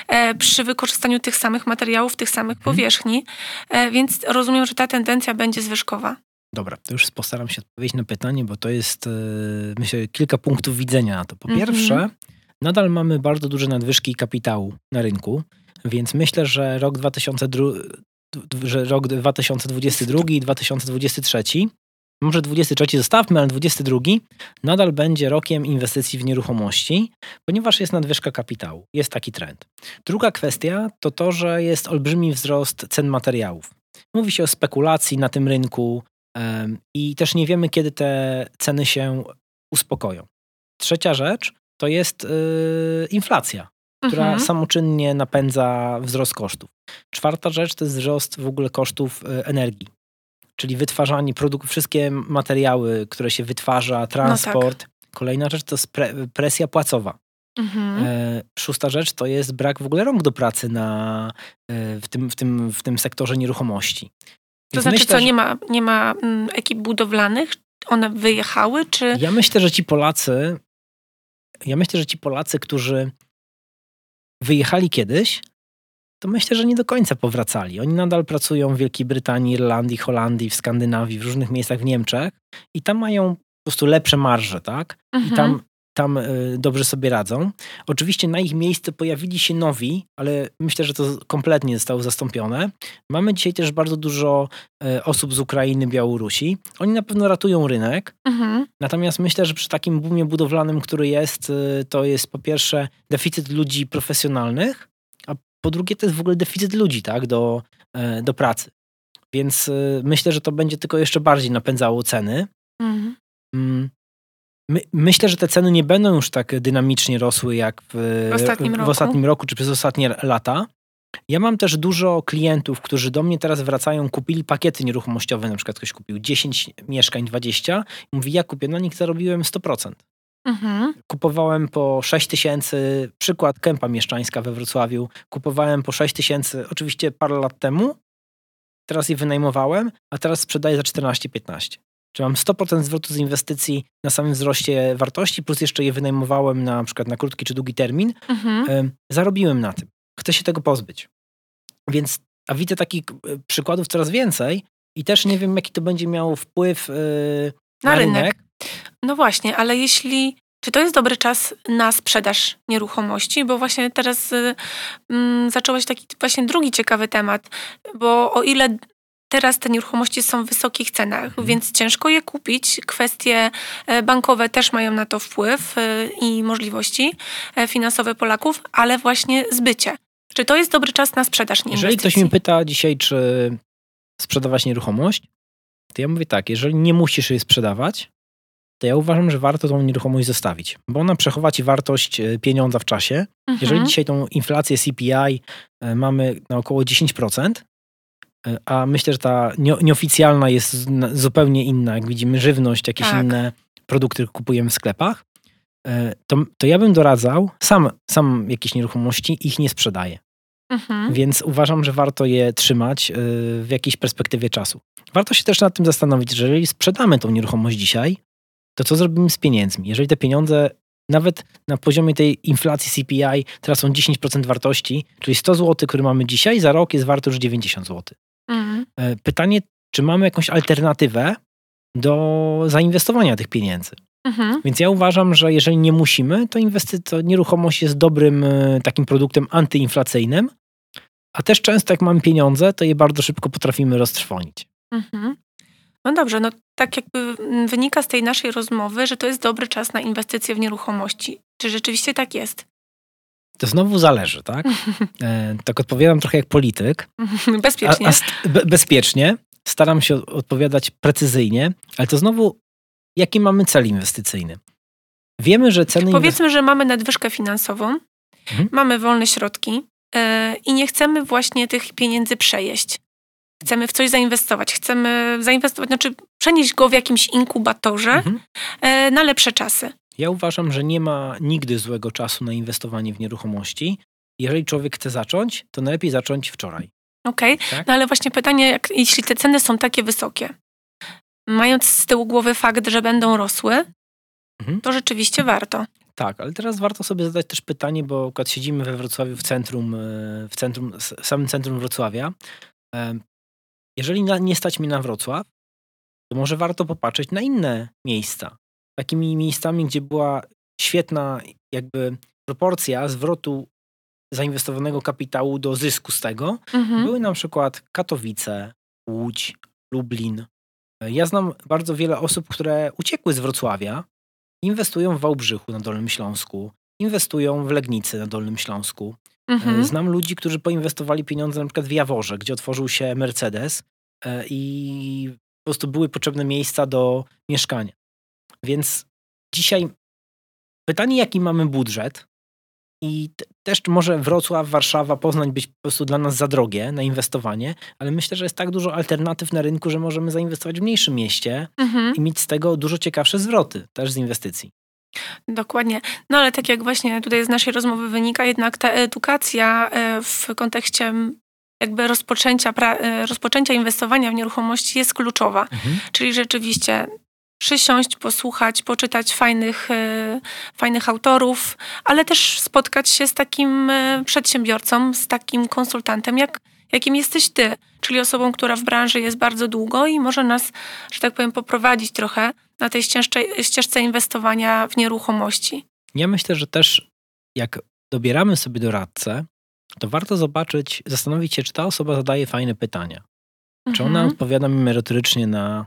e, przy wykorzystaniu tych samych materiałów, tych samych Mhm. powierzchni, e, więc rozumiem, że ta tendencja będzie zwyżkowa. Dobra, to już postaram się odpowiedzieć na pytanie, bo to jest, myślę, kilka punktów widzenia na to. Po Mhm. pierwsze, nadal mamy bardzo duże nadwyżki kapitału na rynku, więc myślę, że rok 2002, że rok 2022 i 2023, może 23 zostawmy, ale 22 nadal będzie rokiem inwestycji w nieruchomości, ponieważ jest nadwyżka kapitału. Jest taki trend. Druga kwestia to to, że jest olbrzymi wzrost cen materiałów. Mówi się o spekulacji na tym rynku em, i też nie wiemy, kiedy te ceny się uspokoją. Trzecia rzecz to jest y, inflacja która Mhm. samoczynnie napędza wzrost kosztów. Czwarta rzecz to jest wzrost w ogóle kosztów e, energii, czyli wytwarzanie produktów, wszystkie materiały, które się wytwarza, transport. Kolejna rzecz to presja płacowa. Mhm. E, szósta rzecz to jest brak w ogóle rąk do pracy na, e, w, tym, w, tym, w tym sektorze nieruchomości. To Więc znaczy, myślę, co, nie ma, nie ma mm, ekip budowlanych? One wyjechały, czy... Ja myślę, że ci Polacy, ja myślę, że ci Polacy, którzy wyjechali kiedyś, to myślę, że nie do końca powracali. Oni nadal pracują w Wielkiej Brytanii, Irlandii, Holandii, w Skandynawii, w różnych miejscach w Niemczech i tam mają po prostu lepsze marże, tak? I Mhm. tam, tam y, dobrze sobie radzą. Oczywiście na ich miejsce pojawili się nowi, ale myślę, że to kompletnie zostało zastąpione. Mamy dzisiaj też bardzo dużo y, osób z Ukrainy, Białorusi. Oni na pewno ratują rynek, Mhm. Natomiast myślę, że przy takim boomie budowlanym, który jest, y, to jest po pierwsze deficyt ludzi profesjonalnych, a po drugie to jest w ogóle deficyt ludzi tak, do, e, do pracy. Więc myślę, że to będzie tylko jeszcze bardziej napędzało ceny. Mhm. My, myślę, że te ceny nie będą już tak dynamicznie rosły jak w, W ostatnim w roku. ostatnim roku czy przez ostatnie lata. Ja mam też dużo klientów, którzy do mnie teraz wracają, kupili pakiety nieruchomościowe, na przykład ktoś kupił 10 mieszkań, 20 i mówi, ja kupię, na nich zarobiłem 100%. Mhm. Kupowałem po 6 tysięcy, przykład kępa mieszczańska we Wrocławiu, kupowałem po 6 tysięcy, oczywiście parę lat temu, teraz je wynajmowałem, a teraz sprzedaję za 14-15. Czy mam 100% zwrotu z inwestycji na samym wzroście wartości, plus jeszcze je wynajmowałem na, na przykład na krótki czy długi termin, Mhm. Em, zarobiłem na tym. Chcę się tego pozbyć. Więc, a widzę takich e, przykładów coraz więcej i też nie wiem, jaki to będzie miało wpływ e, Na na, rynek. rynek. No właśnie, ale jeśli. Czy to jest dobry czas na sprzedaż nieruchomości? Bo właśnie teraz y, zacząłeś taki właśnie drugi ciekawy temat, bo o ile teraz te nieruchomości są w wysokich cenach, więc ciężko je kupić. Kwestie e, bankowe też mają na to wpływ e, i możliwości e, finansowe Polaków, ale właśnie zbycie. Czy to jest dobry czas na sprzedaż nie Jeżeli ktoś mnie pyta dzisiaj, czy sprzedawać nieruchomość, to ja mówię tak, jeżeli nie musisz jej sprzedawać, to ja uważam, że warto tą nieruchomość zostawić, bo ona przechowa ci wartość pieniądza w czasie. Mhm. Jeżeli dzisiaj tą inflację CPI mamy na około 10%, e, a myślę, że ta nie- nieoficjalna jest zupełnie inna, jak widzimy żywność, jakieś Tak. inne produkty, które kupujemy w sklepach, e, to, to ja bym doradzał, sam, sam jakieś nieruchomości ich nie sprzedaję. Mhm. Więc uważam, że warto je trzymać y, w jakiejś perspektywie czasu. Warto się też nad tym zastanowić, że jeżeli sprzedamy tą nieruchomość dzisiaj, to co zrobimy z pieniędzmi? Jeżeli te pieniądze nawet na poziomie tej inflacji CPI teraz są 10% wartości, czyli 100 zł, które mamy dzisiaj, za rok jest warto już 90 zł. Mhm. E, Pytanie, czy mamy jakąś alternatywę do zainwestowania tych pieniędzy? Mhm. Więc ja uważam, że jeżeli nie musimy, to, inwesty- to nieruchomość jest dobrym e, takim produktem antyinflacyjnym, a też często jak mamy pieniądze, to je bardzo szybko potrafimy roztrwonić. Mhm. No dobrze, no tak jakby wynika z tej naszej rozmowy, że to jest dobry czas na inwestycje w nieruchomości. Czy rzeczywiście tak jest? To znowu zależy, tak? E, tak odpowiadam trochę jak polityk. Bezpiecznie. A, a be- bezpiecznie. Staram się odpowiadać precyzyjnie, ale to znowu, jaki mamy cel inwestycyjny? Wiemy, że ceny Powiedzmy, że mamy nadwyżkę finansową, Mhm. mamy wolne środki yy, i nie chcemy właśnie tych pieniędzy przejeść. Chcemy w coś zainwestować, chcemy zainwestować, znaczy przenieść go w jakimś inkubatorze Mhm. yy, na lepsze czasy. Ja uważam, że nie ma nigdy złego czasu na inwestowanie w nieruchomości. Jeżeli człowiek chce zacząć, to najlepiej zacząć wczoraj. Okej? Tak. No ale właśnie pytanie, jak, jeśli te ceny są takie wysokie, mając z tyłu głowy fakt, że będą rosły, Mhm. to rzeczywiście warto. Tak, ale teraz warto sobie zadać też pytanie, bo akurat siedzimy we Wrocławiu w centrum, e, w centrum, s- samym centrum Wrocławia. E, Jeżeli na, nie stać mnie na Wrocław, to może warto popatrzeć na inne miejsca. Takimi miejscami, gdzie była świetna jakby proporcja zwrotu zainwestowanego kapitału do zysku z tego, Mhm. były na przykład Katowice, Łódź, Lublin. Ja znam bardzo wiele osób, które uciekły z Wrocławia, inwestują w Wałbrzychu na Dolnym Śląsku, inwestują w Legnicy na Dolnym Śląsku. Mhm. Znam ludzi, którzy poinwestowali pieniądze na przykład w Jaworze, gdzie otworzył się Mercedes e, i po prostu były potrzebne miejsca do mieszkania. Więc dzisiaj pytanie, jaki mamy budżet i te- też może Wrocław, Warszawa, Poznań być po prostu dla nas za drogie na inwestowanie, ale myślę, że jest tak dużo alternatyw na rynku, że możemy zainwestować w mniejszym mieście Mhm. i mieć z tego dużo ciekawsze zwroty też z inwestycji. Dokładnie. No ale tak jak właśnie tutaj z naszej rozmowy wynika, jednak ta edukacja e, w kontekście jakby rozpoczęcia, pra- e, rozpoczęcia inwestowania w nieruchomości jest kluczowa. Czyli rzeczywiście przysiąść, posłuchać, poczytać fajnych, e, fajnych autorów, ale też spotkać się z takim e, przedsiębiorcą, z takim konsultantem, jak, jakim jesteś ty, czyli osobą, która w branży jest bardzo długo i może nas, że tak powiem, poprowadzić trochę na tej ścieżce, ścieżce inwestowania w nieruchomości. Ja myślę, że też jak dobieramy sobie doradcę, to warto zobaczyć, zastanowić się, czy ta osoba zadaje fajne pytania. Czy ona Mhm. odpowiada mi merytorycznie na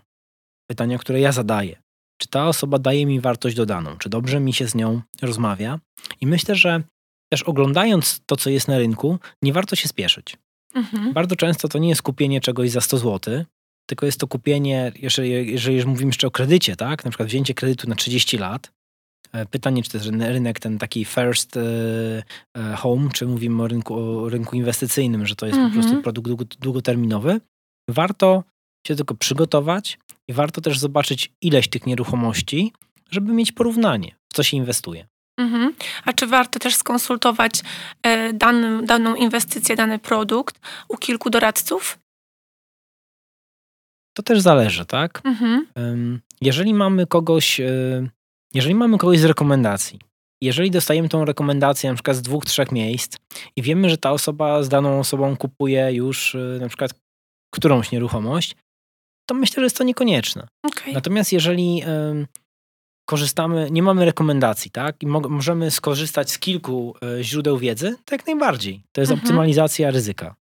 pytania, które ja zadaję? Czy ta osoba daje mi wartość dodaną? Czy dobrze mi się z nią rozmawia? I myślę, że też oglądając to, co jest na rynku, nie warto się spieszyć. Mhm. Bardzo często to nie jest kupienie czegoś za 100 zł, tylko jest to kupienie, jeżeli, jeżeli już mówimy jeszcze o kredycie, tak? Na przykład wzięcie kredytu na 30 lat. E, Pytanie, czy to jest ryn- rynek ten taki first e, e, home, czy mówimy o rynku, o rynku inwestycyjnym, że to jest po Mhm. prostu produkt długo, długoterminowy. Warto się tylko przygotować i warto też zobaczyć ileś tych nieruchomości, żeby mieć porównanie, w co się inwestuje. Mhm. A czy warto też skonsultować e, dany, daną inwestycję, dany produkt u kilku doradców? To też zależy, tak? Mhm. Jeżeli mamy kogoś, y, jeżeli mamy kogoś z rekomendacji, jeżeli dostajemy tą rekomendację na przykład z dwóch, trzech miejsc i wiemy, że ta osoba z daną osobą kupuje już y, na przykład którąś nieruchomość, to myślę, że jest to niekonieczne. Okej. Natomiast jeżeli ym, korzystamy, nie mamy rekomendacji, tak, i mo- możemy skorzystać z kilku y, źródeł wiedzy, to jak najbardziej. To jest Mhm. optymalizacja ryzyka.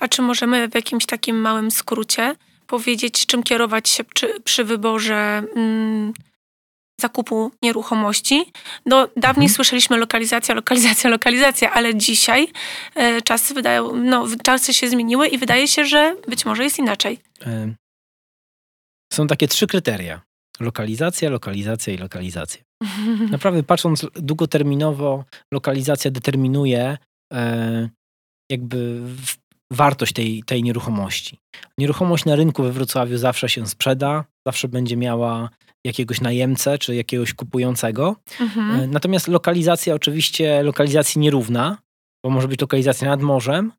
A czy możemy w jakimś takim małym skrócie powiedzieć, czym kierować się przy, przy wyborze mm, zakupu nieruchomości? No, dawniej Mhm. słyszeliśmy lokalizacja, lokalizacja, lokalizacja, ale dzisiaj e, czasy, wydają, no, czasy się zmieniły i wydaje się, że być może jest inaczej. Ym, Są takie trzy kryteria. Lokalizacja, lokalizacja i lokalizacja. Naprawdę patrząc długoterminowo, lokalizacja determinuje e, jakby wartość tej, tej nieruchomości. Nieruchomość na rynku we Wrocławiu zawsze się sprzeda, zawsze będzie miała jakiegoś najemcę czy jakiegoś kupującego. Mhm. E, Natomiast lokalizacja oczywiście lokalizacji nierówna, bo może być lokalizacja nad morzem.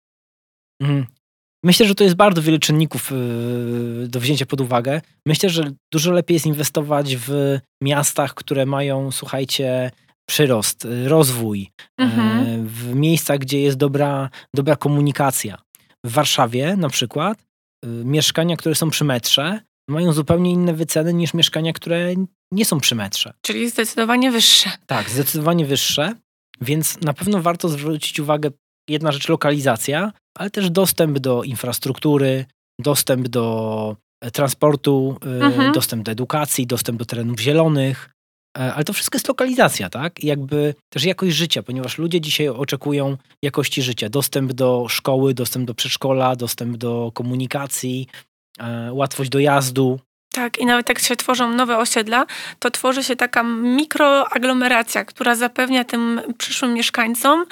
Myślę, że to jest bardzo wiele czynników yy, do wzięcia pod uwagę. Myślę, że dużo lepiej jest inwestować w miastach, które mają, słuchajcie, przyrost, y, rozwój, e, Mhm. w miejscach, gdzie jest dobra, dobra komunikacja. W Warszawie na przykład mieszkania, które są przy metrze, mają zupełnie inne wyceny niż mieszkania, które nie są przy metrze. Czyli zdecydowanie wyższe. Tak, zdecydowanie wyższe, więc na pewno warto zwrócić uwagę, jedna rzecz lokalizacja, ale też dostęp do infrastruktury, dostęp do e, transportu, e, Mhm. dostęp do edukacji, dostęp do terenów zielonych, e, ale to wszystko jest lokalizacja, tak? I jakby też jakość życia, ponieważ ludzie dzisiaj oczekują jakości życia, dostęp do szkoły, dostęp do przedszkola, dostęp do komunikacji, łatwość dojazdu, Tak, i nawet jak się tworzą nowe osiedla, to tworzy się taka mikroaglomeracja, która zapewnia tym przyszłym mieszkańcom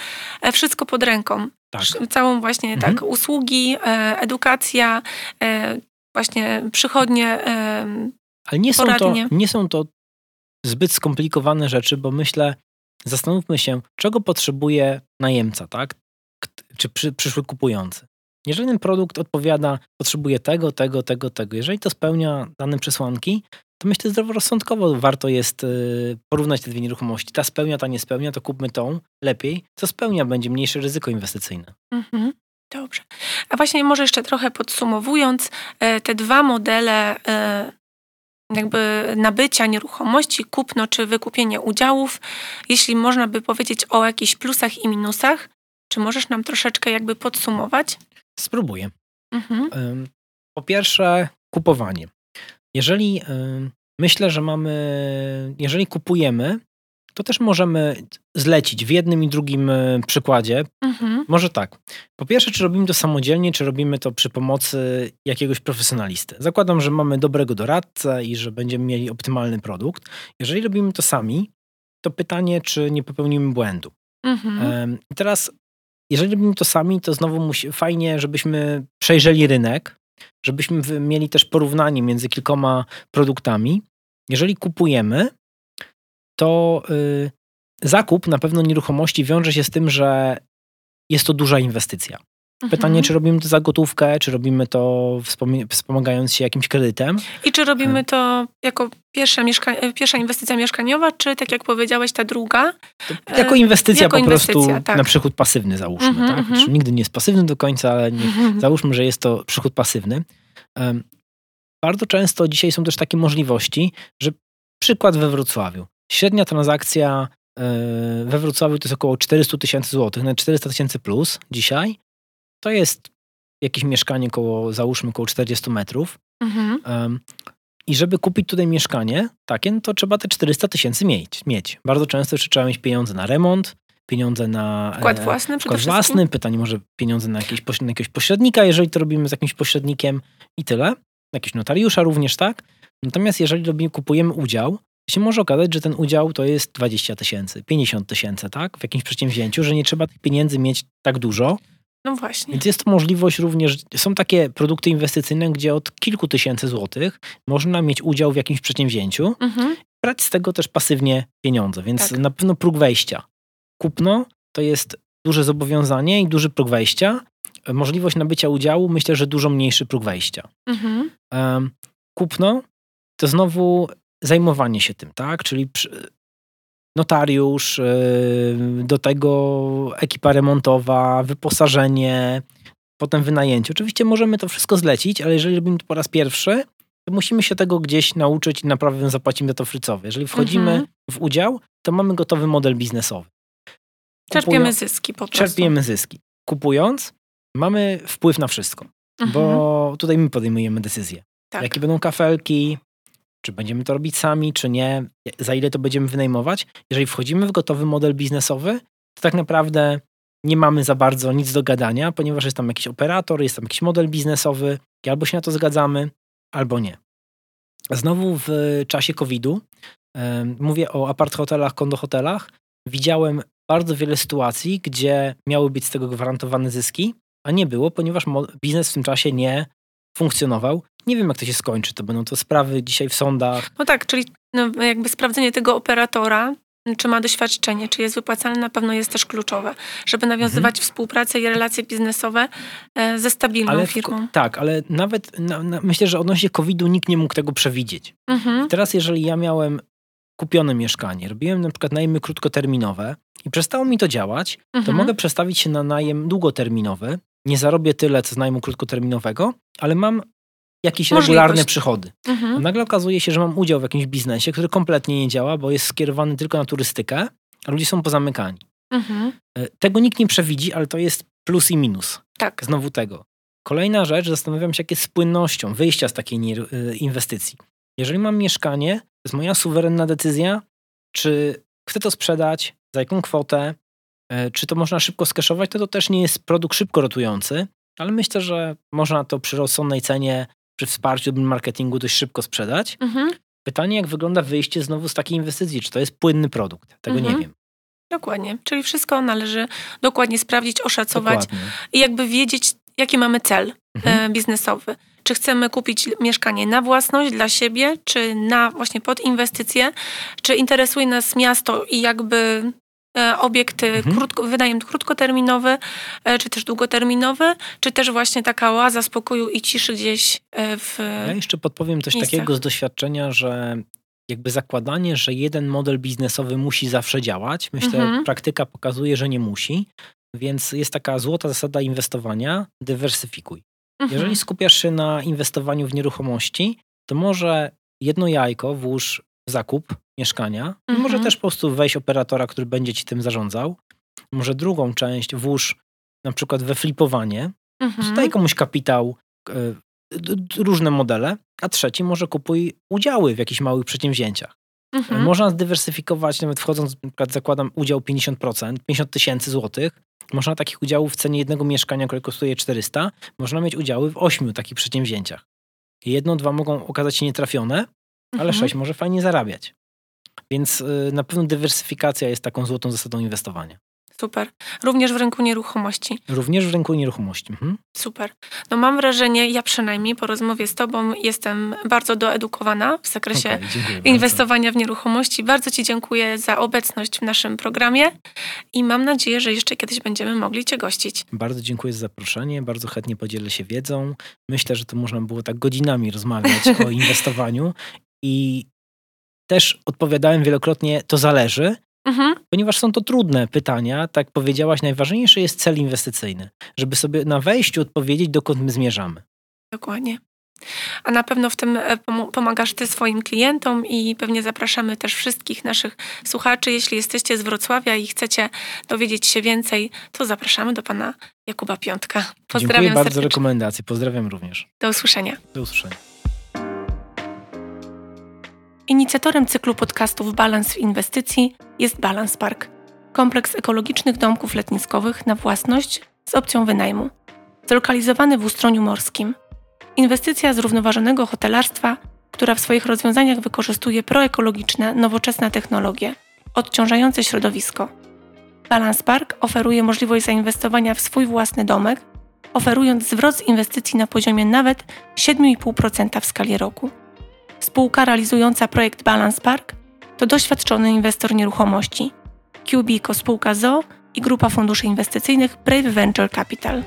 wszystko pod ręką. Tak. Całą właśnie Mhm. tak usługi, e, edukacja, e, właśnie przychodnie. E, Ale nie są, to, nie są to zbyt skomplikowane rzeczy, bo myślę, zastanówmy się, czego potrzebuje najemca, tak? Czy przy, przyszły kupujący. Jeżeli ten produkt odpowiada, potrzebuje tego, tego, tego, tego, jeżeli to spełnia dane przesłanki, to myślę zdroworozsądkowo warto jest y, porównać te dwie nieruchomości. Ta spełnia, ta nie spełnia, to kupmy tą lepiej. Co spełnia, będzie mniejsze ryzyko inwestycyjne. mhm. Dobrze. A właśnie może jeszcze trochę podsumowując, e, te dwa modele e, jakby nabycia nieruchomości, kupno czy wykupienie udziałów, jeśli można by powiedzieć o jakichś plusach i minusach, czy możesz nam troszeczkę jakby podsumować? Spróbuję. Mhm. Po pierwsze, kupowanie. Jeżeli ym, myślę, że mamy, jeżeli kupujemy, to też możemy zlecić w jednym i drugim y, przykładzie. Mhm. Może tak. Po pierwsze, czy robimy to samodzielnie, czy robimy to przy pomocy jakiegoś profesjonalisty. Zakładam, że mamy dobrego doradcę i że będziemy mieli optymalny produkt. Jeżeli robimy to sami, to pytanie, czy nie popełnimy błędu. Mhm. I teraz, jeżeli robimy to sami, to znowu musi, fajnie, żebyśmy przejrzeli rynek, żebyśmy mieli też porównanie między kilkoma produktami. Jeżeli kupujemy, to y, zakup na pewno nieruchomości wiąże się z tym, że jest to duża inwestycja. Pytanie, Mhm. czy robimy to za gotówkę, czy robimy to wspomagając się jakimś kredytem. I czy robimy to jako pierwsza, mieszka- e, pierwsza inwestycja mieszkaniowa, czy tak jak powiedziałeś, ta druga? To jako inwestycja jako po prostu inwestycja, tak. na przychód pasywny załóżmy. Mhm, tak? mhm. Znaczy, nigdy nie jest pasywny do końca, ale nie, Załóżmy, że jest to przychód pasywny. Em, Bardzo często dzisiaj są też takie możliwości, że przykład we Wrocławiu. Średnia transakcja e, we Wrocławiu to jest około 400 tysięcy złotych, na 400 tysięcy plus dzisiaj. To jest jakieś mieszkanie koło, załóżmy, około 40 metrów. Mhm. Em, I żeby kupić tutaj mieszkanie takie, no to trzeba te 400 tysięcy mieć, mieć. Bardzo często jeszcze trzeba mieć pieniądze na remont, pieniądze na... Wkład e, własny przede Wkład własny, pytanie może pieniądze na, jakieś, na jakiegoś pośrednika, jeżeli to robimy z jakimś pośrednikiem i tyle. Jakiegoś notariusza również, tak? Natomiast jeżeli robimy, kupujemy udział, to się może okazać, że ten udział to jest 20 tysięcy, 50 tysięcy, tak? W jakimś przedsięwzięciu, że nie trzeba tych pieniędzy mieć tak dużo. No właśnie. Więc jest to możliwość również, są takie produkty inwestycyjne, gdzie od kilku tysięcy złotych można mieć udział w jakimś przedsięwzięciu, Mhm. brać z tego też pasywnie pieniądze, więc Tak. na pewno próg wejścia. Kupno to jest duże zobowiązanie i duży próg wejścia. Możliwość nabycia udziału, myślę, że dużo mniejszy próg wejścia. Mhm. Kupno to znowu zajmowanie się tym, tak? Czyli przy- notariusz, em, do tego ekipa remontowa, wyposażenie, potem wynajęcie. Oczywiście możemy to wszystko zlecić, ale jeżeli robimy to po raz pierwszy, to musimy się tego gdzieś nauczyć i naprawdę zapłacimy za to frycowe. Jeżeli wchodzimy Mhm. w udział, to mamy gotowy model biznesowy. Czerpiemy zyski po prostu. Czerpiemy zyski. Kupując, mamy wpływ na wszystko, Mhm. bo tutaj my podejmujemy decyzje. tak. Jakie będą kafelki, czy będziemy to robić sami, czy nie, za ile to będziemy wynajmować. Jeżeli wchodzimy w gotowy model biznesowy, to tak naprawdę nie mamy za bardzo nic do gadania, ponieważ jest tam jakiś operator, jest tam jakiś model biznesowy i albo się na to zgadzamy, albo nie. Znowu w czasie COVID-u, mówię o apart hotelach, kondo hotelach, widziałem bardzo wiele sytuacji, gdzie miały być z tego gwarantowane zyski, a nie było, ponieważ biznes w tym czasie nie funkcjonował. Nie wiem, jak to się skończy. To będą to sprawy dzisiaj w sądach. No tak, czyli no, jakby sprawdzenie tego operatora, czy ma doświadczenie, czy jest wypłacalny, na pewno jest też kluczowe, żeby nawiązywać Mhm. współpracę i relacje biznesowe e, ze stabilną Ale w, firmą. tak, ale nawet na, na, myślę, że odnośnie COVID-u nikt nie mógł tego przewidzieć. Mhm. Teraz, jeżeli ja miałem kupione mieszkanie, robiłem na przykład najmy krótkoterminowe i przestało mi to działać, to Mhm. mogę przestawić się na najem długoterminowy. Nie zarobię tyle, co z najmu krótkoterminowego, ale mam jakieś Możliwość. regularne przychody. Mhm. Nagle okazuje się, że mam udział w jakimś biznesie, który kompletnie nie działa, bo jest skierowany tylko na turystykę, a ludzie są pozamykani. Mhm. E, Tego nikt nie przewidzi, ale to jest plus i minus. Tak. Znowu tego. Kolejna rzecz, zastanawiam się, jak jest z płynnością wyjścia z takiej y, inwestycji. Jeżeli mam mieszkanie, to jest moja suwerenna decyzja, czy chcę to sprzedać, za jaką kwotę, e, czy to można szybko skeszować, to to też nie jest produkt szybko rotujący, ale myślę, że można to przy rozsądnej cenie, przy wsparciu marketingu dość szybko sprzedać. Mhm. Pytanie, jak wygląda wyjście znowu z takiej inwestycji? Czy to jest płynny produkt? Tego Mhm. nie wiem. Dokładnie. Czyli wszystko należy dokładnie sprawdzić, oszacować Dokładnie. i jakby wiedzieć, jaki mamy cel Mhm. e, biznesowy. Czy chcemy kupić mieszkanie na własność dla siebie, czy na właśnie pod inwestycje, czy interesuje nas miasto i jakby e, obiekt e, Mhm. krótko, wynajem krótkoterminowy, e, czy też długoterminowy, czy też właśnie taka oaza spokoju i ciszy gdzieś e, w... Ja jeszcze podpowiem coś miejscach. takiego z doświadczenia, że jakby zakładanie, że jeden model biznesowy musi zawsze działać, myślę, Mhm. praktyka pokazuje, że nie musi, więc jest taka złota zasada inwestowania, dywersyfikuj. Mhm. Jeżeli skupiasz się na inwestowaniu w nieruchomości, to może jedno jajko włóż zakup mieszkania, Mhm. może też po prostu wejść operatora, który będzie ci tym zarządzał, może drugą część włóż na przykład we flipowanie, Mhm. Daj komuś kapitał, d- różne modele, a trzeci może kupuj udziały w jakichś małych przedsięwzięciach. Mhm. Można zdywersyfikować, nawet wchodząc, na przykład zakładam udział 50%, 50 tysięcy złotych. Można takich udziałów w cenie jednego mieszkania, które kosztuje 400, można mieć udziały w ośmiu takich przedsięwzięciach. Jedno, dwa mogą okazać się nietrafione, ale Mhm. sześć może fajnie zarabiać. Więc y, na pewno dywersyfikacja jest taką złotą zasadą inwestowania. Super. Również w rynku nieruchomości. Również w rynku nieruchomości. Mhm. Super. No mam wrażenie, ja przynajmniej po rozmowie z Tobą jestem bardzo doedukowana w zakresie Okej, dziękuję bardzo. inwestowania w nieruchomości. Bardzo Ci dziękuję za obecność w naszym programie i mam nadzieję, że jeszcze kiedyś będziemy mogli Cię gościć. Bardzo dziękuję za zaproszenie, bardzo chętnie podzielę się wiedzą. Myślę, że tu można było tak godzinami rozmawiać o inwestowaniu i też odpowiadałem wielokrotnie, to zależy, Mhm. ponieważ są to trudne pytania. Tak powiedziałaś, najważniejszy jest cel inwestycyjny, żeby sobie na wejściu odpowiedzieć, dokąd my zmierzamy. Dokładnie. A na pewno w tym e, pomagasz Ty swoim klientom i pewnie zapraszamy też wszystkich naszych słuchaczy. Jeśli jesteście z Wrocławia i chcecie dowiedzieć się więcej, to zapraszamy do Pana Jakuba Piątka. Pozdrawiam Dziękuję bardzo za serdecznie. rekomendacje. Pozdrawiam również. Do usłyszenia. Do usłyszenia. Inicjatorem cyklu podcastów Balans w Inwestycji jest Balance Park. Kompleks ekologicznych domków letniskowych na własność z opcją wynajmu. Zlokalizowany w Ustroniu Morskim. Inwestycja zrównoważonego hotelarstwa, która w swoich rozwiązaniach wykorzystuje proekologiczne, nowoczesne technologie, odciążające środowisko. Balance Park oferuje możliwość zainwestowania w swój własny domek, oferując zwrot z inwestycji na poziomie nawet 7,5% w skali roku. Spółka realizująca projekt Balance Park to doświadczony inwestor nieruchomości. QBICO spółka ZO i grupa funduszy inwestycyjnych Brave Venture Capital.